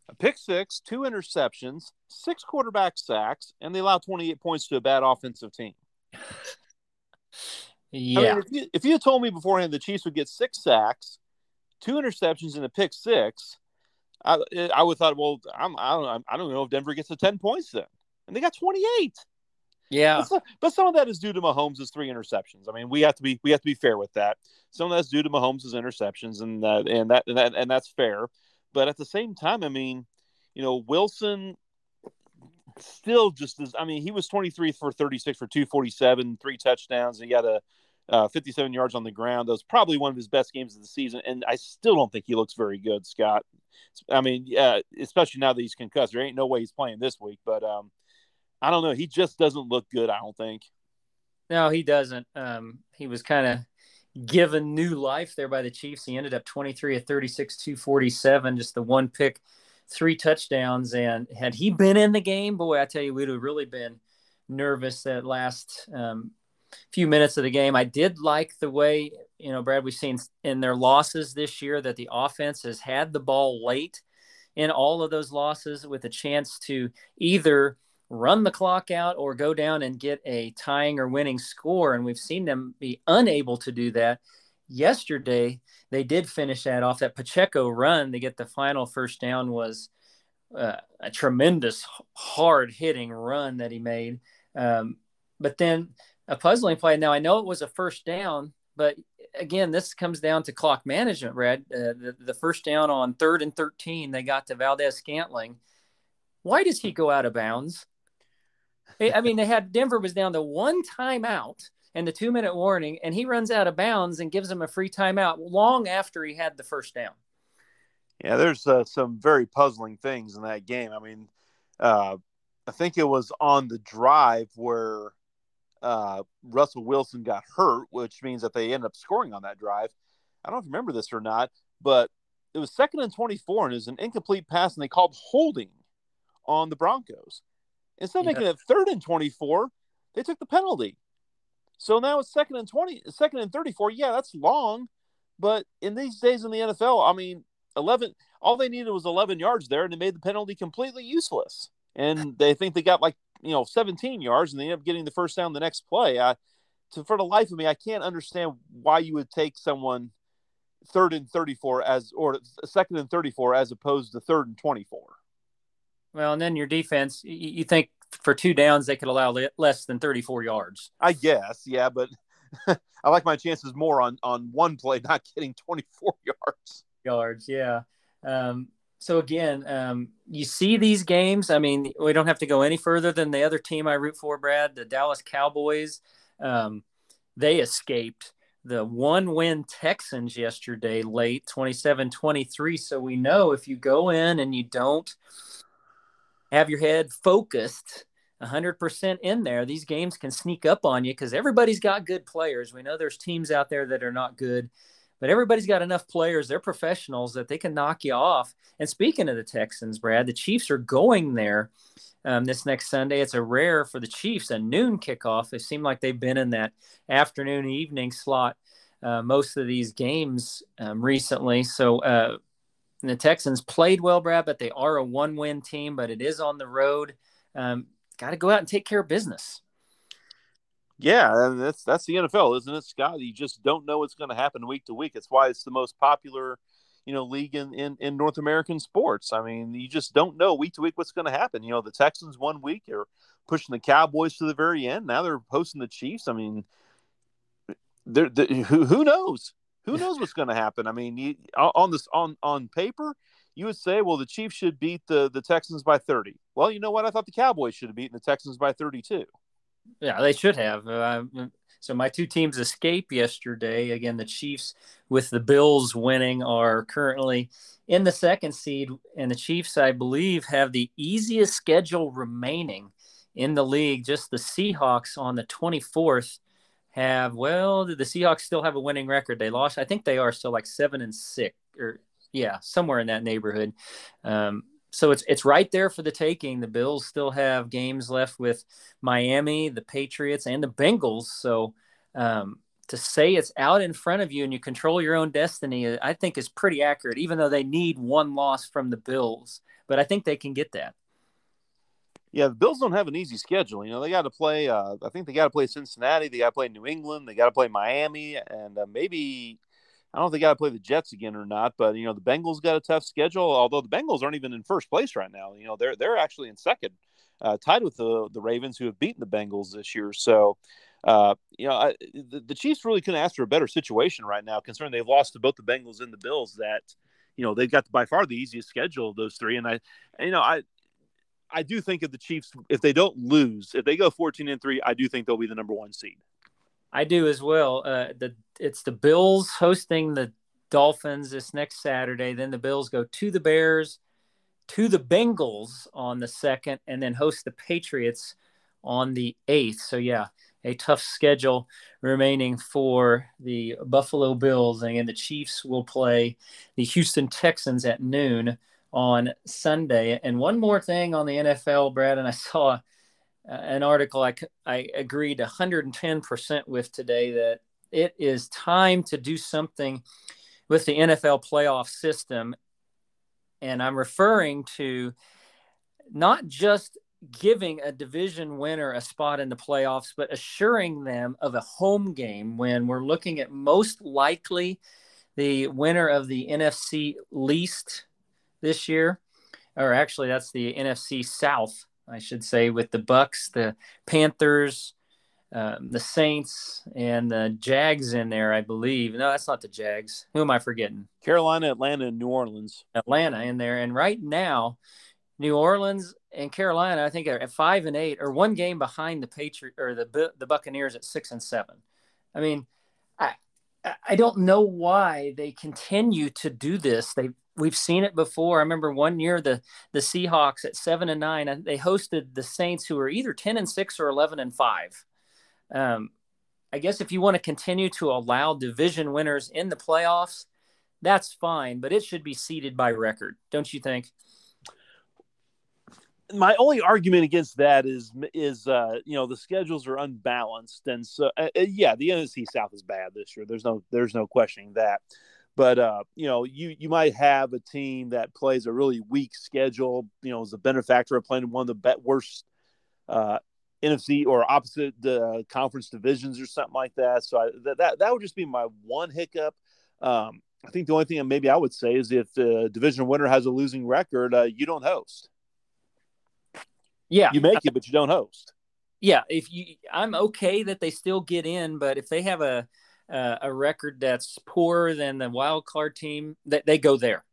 Speaker 2: a pick six two interceptions six quarterback sacks and they allow 28 points to a bad offensive team
Speaker 1: Yeah. I mean,
Speaker 2: if you, if you had told me beforehand the Chiefs would get six sacks, two interceptions, and a pick six, I, I would have thought, well, I'm, I don't, I don't know if Denver gets a ten points then, and they got twenty eight.
Speaker 1: Yeah,
Speaker 2: but some, but some, of that is due to Mahomes' three interceptions. I mean, we have to be we have to be fair with that. Some of that's due to Mahomes' interceptions, and that and that and, that, and that's fair. But at the same time, I mean, you know, Wilson still just as I mean, he was 23 for 36 for 247, three touchdowns, and he had a uh, 57 yards on the ground. That was probably one of his best games of the season, and I still don't think he looks very good, Scott. I mean, yeah, especially now that he's concussed. There ain't no way he's playing this week, but um, I don't know. He just doesn't look good. I don't think.
Speaker 1: No, he doesn't. Um, he was kind of given new life there by the Chiefs. He ended up 23 at 36, 247, just the one pick, three touchdowns. And had he been in the game, boy, I tell you, we'd have really been nervous that last um, few minutes of the game. I did like the way, you know, Brad, we've seen in their losses this year that the offense has had the ball late in all of those losses with a chance to either run the clock out or go down and get a tying or winning score. And we've seen them be unable to do that. Yesterday, they did finish that off. That Pacheco run to get the final first down was uh, a tremendous, hard hitting run that he made. Um, but then a puzzling play. Now I know it was a first down, but again, this comes down to clock management, Red. Uh, the, the first down on third and 13, they got to Valdes Scantling. Why does he go out of bounds? I mean, they had Denver was down to one timeout and the two minute warning, and he runs out of bounds and gives them a free timeout long after he had the first down.
Speaker 2: Yeah, there's uh, some very puzzling things in that game. I mean, uh, I think it was on the drive where uh, Russell Wilson got hurt, which means that they end up scoring on that drive. I don't remember this or not, but it was second and 24 and it was an incomplete pass, and they called holding on the Broncos. Instead of yeah. making it third and 24, they took the penalty. So now it's second and 20, second and 34. Yeah, that's long, but in these days in the NFL, I mean, 11, all they needed was 11 yards there, and they made the penalty completely useless. And they think they got like you know 17 yards and they end up getting the first down the next play. I, to, for the life of me, I can't understand why you would take someone third and 34 as or second and 34 as opposed to third and 24.
Speaker 1: Well, and then your defense, you think for two downs they could allow less than 34 yards.
Speaker 2: I guess, yeah, but I like my chances more on on one play not getting 24 yards.
Speaker 1: Yards, yeah. Um, so again, um, you see these games. I mean, we don't have to go any further than the other team I root for, Brad, the Dallas Cowboys. Um, they escaped the one win Texans yesterday late 27 23. So we know if you go in and you don't have your head focused 100% in there, these games can sneak up on you because everybody's got good players. We know there's teams out there that are not good, but everybody's got enough players. They're professionals that they can knock you off. And speaking of the Texans, Brad, the Chiefs are going there um, this next Sunday. It's a rare for the Chiefs, a noon kickoff. It seemed like they've been in that afternoon evening slot uh, most of these games um, recently. So uh, the Texans played well, Brad, but they are a one win team, but it is on the road. Um, Got to go out and take care of business.
Speaker 2: Yeah, and that's that's the NFL, isn't it, Scott? You just don't know what's going to happen week to week. It's why it's the most popular you know league in, in, in North American sports. I mean, you just don't know week to week what's going to happen. You know, the Texans one week are pushing the Cowboys to the very end. Now they're hosting the Chiefs. I mean, they're, they're who who knows who knows what's going to happen. I mean, you, on this on on paper, you would say, well, the Chiefs should beat the the Texans by thirty. Well, you know what? I thought the Cowboys should have beaten the Texans by thirty two.
Speaker 1: Yeah, they should have. Uh, so my two teams escape yesterday. Again, the Chiefs with the Bills winning are currently in the second seed, and the Chiefs, I believe, have the easiest schedule remaining in the league. Just the Seahawks on the 24th have well, the Seahawks still have a winning record. They lost, I think they are still like seven and six, or yeah, somewhere in that neighborhood. Um, so it's it's right there for the taking. The Bills still have games left with Miami, the Patriots, and the Bengals. So um, to say it's out in front of you and you control your own destiny, I think is pretty accurate. Even though they need one loss from the Bills, but I think they can get that.
Speaker 2: Yeah, the Bills don't have an easy schedule. You know, they got to play. Uh, I think they got to play Cincinnati. They got to play New England. They got to play Miami, and uh, maybe I don't know if they got to play the Jets again or not, but you know the Bengals got a tough schedule. Although the Bengals aren't even in first place right now, you know they're they're actually in second, uh, tied with the the Ravens who have beaten the Bengals this year. So, uh, you know I, the, the Chiefs really couldn't ask for a better situation right now, considering they've lost to both the Bengals and the Bills. That you know they've got by far the easiest schedule of those three, and I, you know I. I do think if the Chiefs, if they don't lose, if they go 14 and 3, I do think they'll be the number one seed.
Speaker 1: I do as well. Uh, the it's the Bills hosting the Dolphins this next Saturday. Then the Bills go to the Bears, to the Bengals on the second, and then host the Patriots on the eighth. So yeah, a tough schedule remaining for the Buffalo Bills, and the Chiefs will play the Houston Texans at noon on Sunday. And one more thing on the NFL, Brad, and I saw uh, an article I, I agreed 110% with today that it is time to do something with the NFL playoff system. And I'm referring to not just giving a division winner a spot in the playoffs, but assuring them of a home game when we're looking at most likely the winner of the NFC least this year, or actually, that's the NFC South I should say, with the Bucks, the Panthers, um, the Saints, and the Jags in there, I believe. No, that's not the Jags. Who am I forgetting?
Speaker 2: Carolina, Atlanta, and New Orleans.
Speaker 1: Atlanta in there, and right now, New Orleans and Carolina, I think, are at five and eight, or one game behind the Patriot or the the Buccaneers at six and seven. I mean, I don't know why they continue to do this. They we've seen it before. I remember one year the the Seahawks at seven and nine, they hosted the Saints, who were either ten and six or eleven and five. Um, I guess if you want to continue to allow division winners in the playoffs, that's fine, but it should be seeded by record, don't you think?
Speaker 2: My only argument against that is is uh, you know the schedules are unbalanced, and so uh, uh yeah, the NFC South is bad this year. There's no there's no questioning that. But uh, you know, you you might have a team that plays a really weak schedule. You know, is a benefactor of playing one of the worst uh, NFC or opposite the conference divisions or something like that. So I, that, that that would just be my one hiccup. Um, I think the only thing maybe I would say is if the division winner has a losing record, uh, you don't host.
Speaker 1: Yeah,
Speaker 2: you make it, but you don't host.
Speaker 1: Yeah, if you, I'm okay that they still get in, but if they have a uh, a record that's poorer than the wild card team, that they, they go there.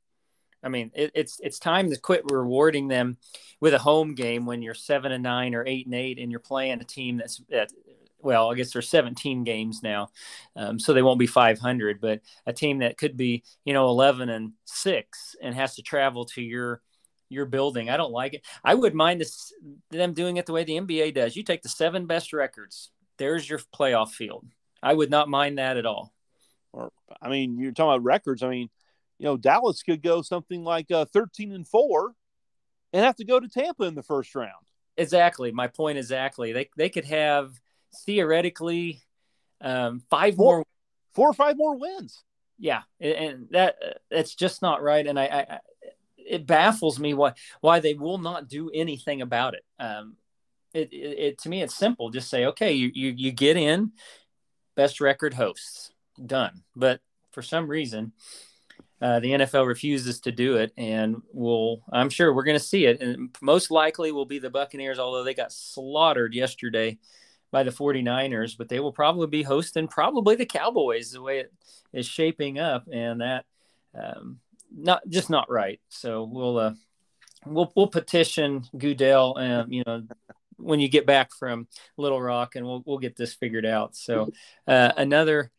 Speaker 1: I mean, it, it's it's time to quit rewarding them with a home game when you're seven and nine or eight and eight, and you're playing a team that's at, well, I guess there's 17 games now, um, so they won't be 500. But a team that could be, you know, 11 and six and has to travel to your your building. I don't like it. I would mind this, them doing it the way the NBA does. You take the seven best records. There's your playoff field. I would not mind that at all.
Speaker 2: Or, I mean, you're talking about records. I mean, you know, Dallas could go something like uh, 13 and four and have to go to Tampa in the first round.
Speaker 1: Exactly. My point exactly. They, they could have theoretically um, five four, more,
Speaker 2: four or five more wins.
Speaker 1: Yeah. And that, that's just not right. And I, I it baffles me why, why they will not do anything about it. Um, it, it, it, to me, it's simple. Just say, okay, you, you, you get in best record hosts done. But for some reason, uh, the NFL refuses to do it, and we'll, I'm sure we're going to see it. And most likely will be the Buccaneers, although they got slaughtered yesterday by the 49ers, but they will probably be hosting probably the Cowboys the way it is shaping up. And that, um, not just not right. So we'll, uh, we'll, we'll petition Goodell, and you know, when you get back from Little Rock, and we'll we'll get this figured out. So uh, another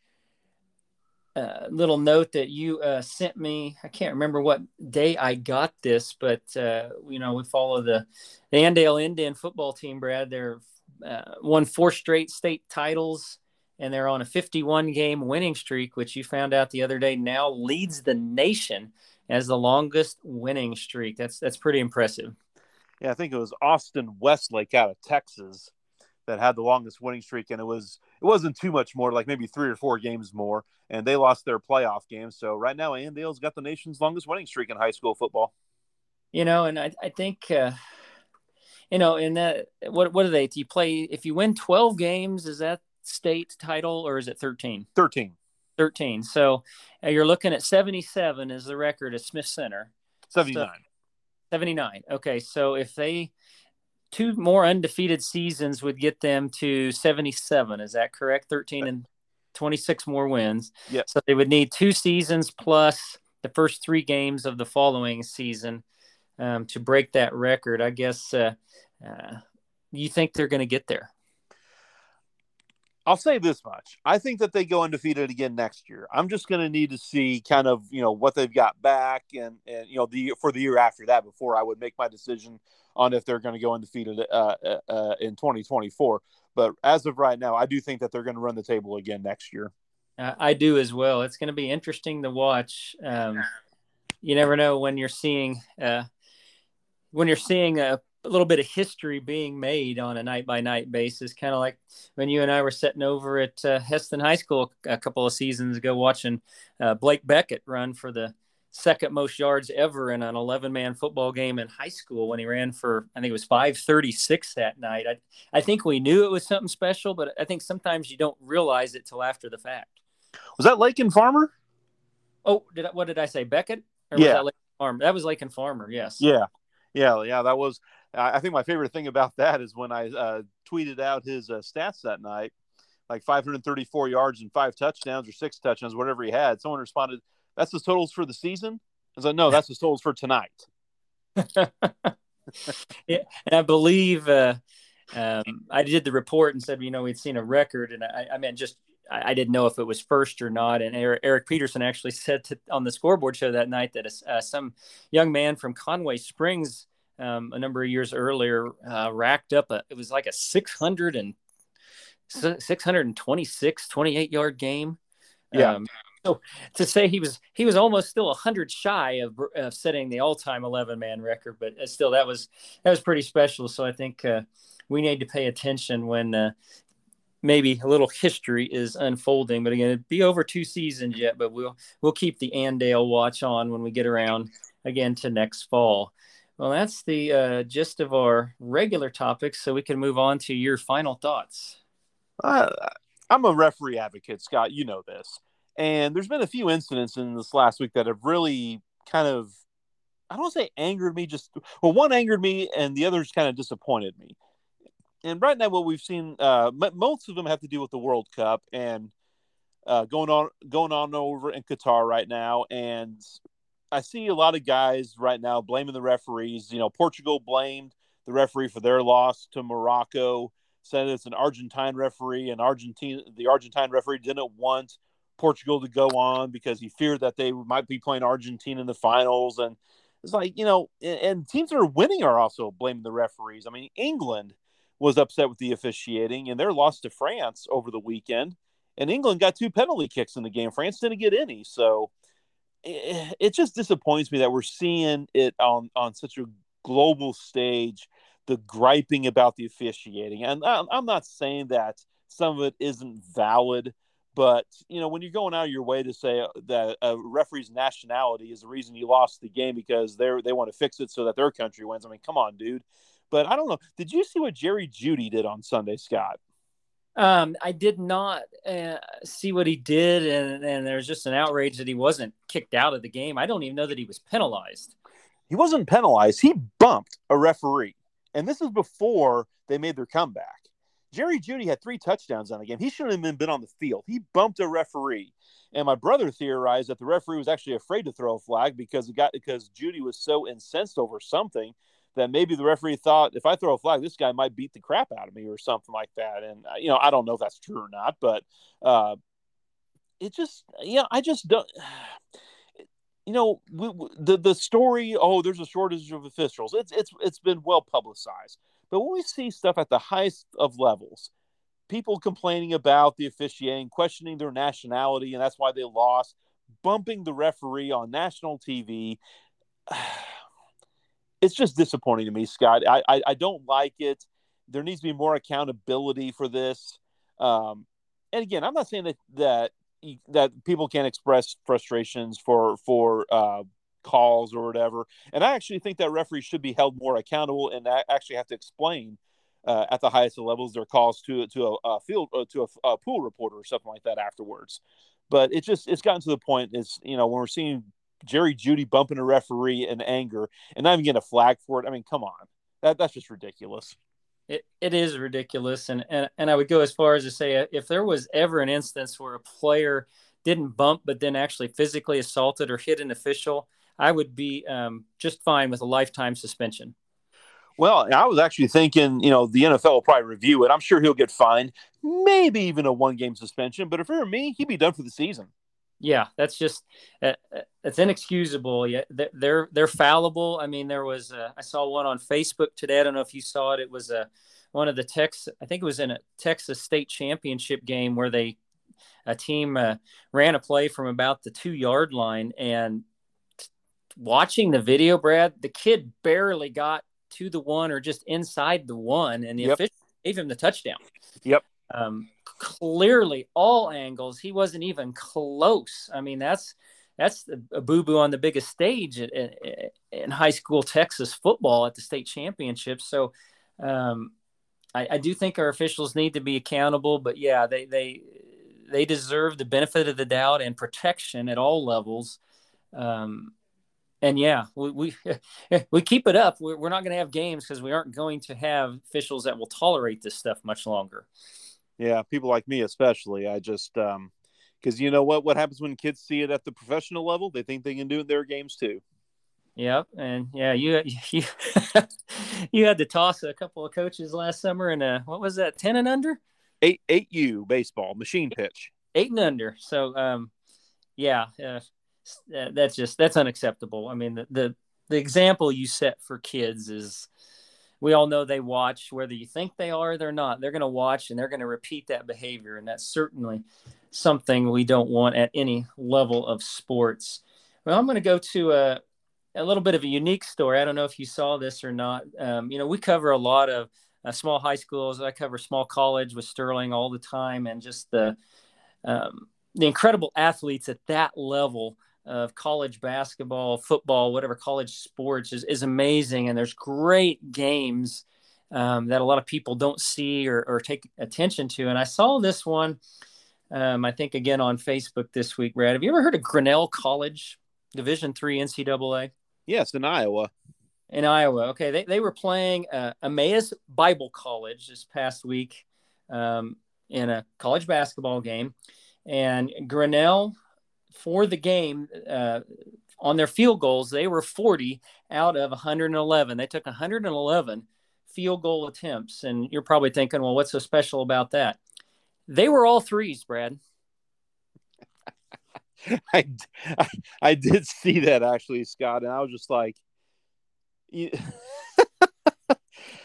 Speaker 1: uh, little note that you uh, sent me. I can't remember what day I got this, but uh, you know we follow the the Andale Indian football team. Brad, they're uh, won four straight state titles, and they're on a 51 game winning streak, which you found out the other day. Now leads the nation as the longest winning streak. That's that's pretty impressive.
Speaker 2: Yeah, I think it was Austin Westlake out of Texas that had the longest winning streak, and it was it wasn't too much more, like maybe three or four games more, and they lost their playoff game. So right now, Andale's got the nation's longest winning streak in high school football.
Speaker 1: You know, and I I think. Uh, you know, in that, what what are they? Do you play if you win twelve games? Is that state title or is it thirteen?
Speaker 2: Thirteen.
Speaker 1: 13. So uh, you're looking at 77 is the record at Smith Center.
Speaker 2: 79. So,
Speaker 1: 79. Okay. So if they two more undefeated seasons would get them to 77. Is that correct? 13 and 26 more wins.
Speaker 2: Yeah.
Speaker 1: So they would need two seasons plus the first three games of the following season um, to break that record. I guess uh, uh, you think they're going to get there.
Speaker 2: I'll say this much. I think that they go undefeated again next year. I'm just going to need to see kind of, you know, what they've got back and, and, you know, the for the year after that before I would make my decision on if they're going to go undefeated uh, uh, uh, in 2024. But as of right now, I do think that they're going to run the table again next year.
Speaker 1: I do as well. It's going to be interesting to watch. Um, you never know when you're seeing uh, when you're seeing a a little bit of history being made on a night by night basis, kind of like when you and I were sitting over at uh, Hesston High School a couple of seasons ago watching uh, Blake Beckett run for the second most yards ever in an 11 man football game in high school when he ran for, I think it was 536 that night. I, I think we knew it was something special, but I think sometimes you don't realize it till after the fact.
Speaker 2: Was that Lakin Farmer?
Speaker 1: Oh, did I, what did I say? Beckett?
Speaker 2: Or yeah.
Speaker 1: Was that, Farmer? that was Lakin Farmer. Yes.
Speaker 2: Yeah. Yeah. Yeah. That was, I think my favorite thing about that is when I uh, tweeted out his uh, stats that night, like 534 yards and five touchdowns or six touchdowns, whatever he had. Someone responded, "That's the totals for the season." I was like, "No, that's the totals for tonight."
Speaker 1: yeah, and I believe uh, um, I did the report and said, you know, we'd seen a record, and I, I mean, just I, I, didn't know if it was first or not. And Eric, Eric Peterson actually said to, on the scoreboard show that night that uh, some young man from Conway Springs um, a number of years earlier uh, racked up a it was like a 600 and 626 28 yard game.
Speaker 2: Yeah. Um,
Speaker 1: so to say he was he was almost still 100 shy of, of setting the all-time 11 man record but uh, still that was that was pretty special. So i think uh, we need to pay attention when uh, maybe a little history is unfolding but again it'd be over two seasons yet but we'll we'll keep the andale watch on when we get around again to next fall well, that's the uh, gist of our regular topics, so we can move on to your final thoughts.
Speaker 2: Uh, I'm a referee advocate, Scott. You know this. And there's been a few incidents in this last week that have really kind of, I don't say angered me, just, well, one angered me and the others kind of disappointed me. And right now, what we've seen, uh, most of them have to do with the World Cup and uh, going on going on over in Qatar right now. And I see a lot of guys right now blaming the referees. You know, Portugal blamed the referee for their loss to Morocco. Said it's an Argentine referee, and Argentine the Argentine referee didn't want Portugal to go on because he feared that they might be playing Argentina in the finals. And it's like you know, and, and teams that are winning are also blaming the referees. I mean, England was upset with the officiating and their loss to France over the weekend. And England got two penalty kicks in the game. France didn't get any. So it, it just disappoints me that we're seeing it on, on such a global stage, the griping about the officiating. And I'm not saying that some of it isn't valid, but you know when you're going out of your way to say uh, that a referee's nationality is the reason you lost the game because they're they want to fix it so that their country wins. I mean, come on, dude. But I don't know. Did you see what Jerry Jeudy did on Sunday, Scott?
Speaker 1: Um, I did not uh, see what he did, and, and there's just an outrage that he wasn't kicked out of the game. I don't even know that he was penalized.
Speaker 2: He wasn't penalized. He bumped a referee, and this is before they made their comeback. Jerry Jeudy had three touchdowns on the game. He shouldn't have been, been on the field. He bumped a referee, and my brother theorized that the referee was actually afraid to throw a flag because it got because Jeudy was so incensed over something that maybe the referee thought if I throw a flag, this guy might beat the crap out of me or something like that. And uh, you know, I don't know if that's true or not, but uh, it just, yeah, I just don't. You know, we, the the story. Oh, there's a shortage of officials. It's it's it's been well publicized, but when we see stuff at the highest of levels, people complaining about the officiating, questioning their nationality, and that's why they lost, bumping the referee on national TV it's just disappointing to me, Scott. I, I, I don't like it. There needs to be more accountability for this. Um, and again, I'm not saying that that that people can't express frustrations for for uh, calls or whatever. And I actually think that referees should be held more accountable and actually have to explain uh, at the highest levels their calls to to a, a field uh, to a, a, pool reporter or something like that afterwards. But it just it's gotten to the point is you know when we're seeing Jerry Jeudy bumping a referee in anger and not even getting a flag for it. I mean, come on, that that's just ridiculous.
Speaker 1: It, it is ridiculous, and, and and I would go as far as to say uh, if there was ever an instance where a player didn't bump but then actually physically assaulted or hit an official, I would be um, just fine with a lifetime suspension.
Speaker 2: Well, I was actually thinking, you know, the NFL will probably review it. I'm sure he'll get fined, maybe even a one game suspension. But if it were me, he'd be done for the season
Speaker 1: yeah, that's just uh, it's inexcusable. Yeah, they're they're fallible. I mean, there was a, I saw one on Facebook today. I don't know if you saw it. It was a one of the Texas. I think it was in a Texas state championship game where they a team uh, ran a play from about the two yard line and watching the video, Brad, the kid barely got to the one or just inside the one, and the yep. official gave him the touchdown.
Speaker 2: Yep.
Speaker 1: Um, clearly all angles. He wasn't even close. I mean, that's that's a boo boo on the biggest stage in, in, high school Texas football at the state championship. So um, I, I, do think our officials need to be accountable. But yeah, they they they deserve the benefit of the doubt and protection at all levels. Um, and yeah, we we, we keep it up. We're, we're not going to have games because we aren't going to have officials that will tolerate this stuff much longer.
Speaker 2: Yeah, people like me especially. I just um because you know what what happens when kids see it at the professional level, they think they can do it in their games too.
Speaker 1: Yep, and yeah, you you you had to toss a couple of coaches last summer in a what was that ten and under?
Speaker 2: Eight eight U baseball machine pitch.
Speaker 1: Eight and under. So um, yeah, uh, that's just that's unacceptable. I mean the the the example you set for kids is we all know they watch whether you think they are or they're not they're going to watch and they're going to repeat that behavior and that's certainly something we don't want at any level of sports. Well i'm going to go to a, a little bit of a unique story. I don't know if you saw this or not. Um, you know we cover a lot of uh, small high schools. I cover small college with sterling all the time and just the um, the incredible athletes at that level of college basketball, football, whatever college sports is, is amazing. And there's great games um, that a lot of people don't see or, or, take attention to. And I saw this one um, I think again on Facebook this week. Brad, have you ever heard of Grinnell College, Division three NCAA?
Speaker 2: Yes, in Iowa.
Speaker 1: In Iowa, okay. They they were playing uh, Emmaus Bible College this past week um, in a college basketball game, and Grinnell for the game. Uh, on their field goals, they were 40 out of 111. They took 111 field goal attempts. And you're probably thinking, well, what's so special about that? They were all threes, Brad.
Speaker 2: I, I, I did see that actually, Scott, and I was just like,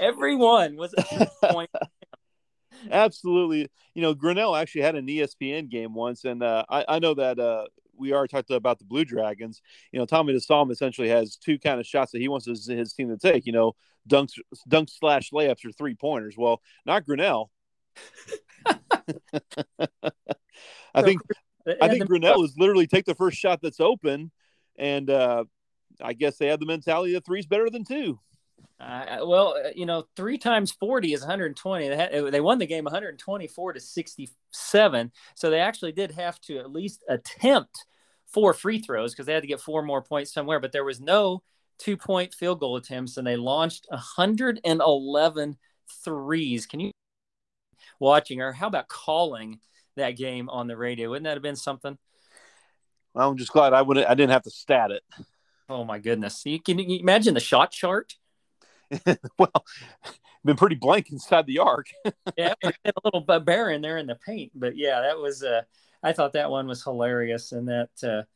Speaker 1: everyone was point.
Speaker 2: Absolutely, you know, Grinnell actually had an ESPN game once, and uh, I, I know that uh, we already talked about the Blue Dragons. You know, Tommy DeSalme essentially has two kind of shots that he wants his, his team to take. You know, dunks, dunks slash layups or three pointers. Well, not Grinnell. I think I think Grinnell is literally take the first shot that's open, and uh, I guess they have the mentality that three's better than two.
Speaker 1: Uh, well, uh, you know, three times 40 is 120. They, had, they won the game 124 to 67. So they actually did have to at least attempt four free throws because they had to get four more points somewhere. But there was no two point field goal attempts, and they launched 111 threes. Can you watching or how about calling that game on the radio? Wouldn't that have been something?
Speaker 2: I'm just glad I wouldn't, I didn't have to stat it.
Speaker 1: Oh my goodness! You can you imagine the shot chart.
Speaker 2: well, been pretty blank inside the arc.
Speaker 1: yeah, a little barren there in the paint, but yeah, that was. Uh, I thought that one was hilarious, and that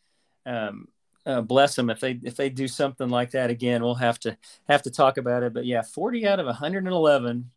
Speaker 1: uh, um, uh, bless them if they if they do something like that again, we'll have to have to talk about it. But yeah, 40 out of 111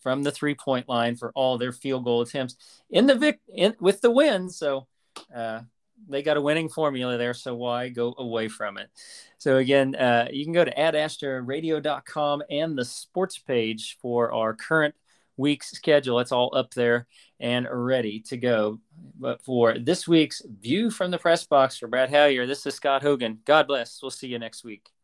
Speaker 1: from the three point line for all their field goal attempts in the vic in, with the win. So uh, they got a winning formula there. So why go away from it? So again, uh, you can go to adastraradio.com and the sports page for our current week's schedule. It's all up there and ready to go. But for this week's view from the press box for Brad Hallier, this is Scott Hogan. God bless. We'll see you next week.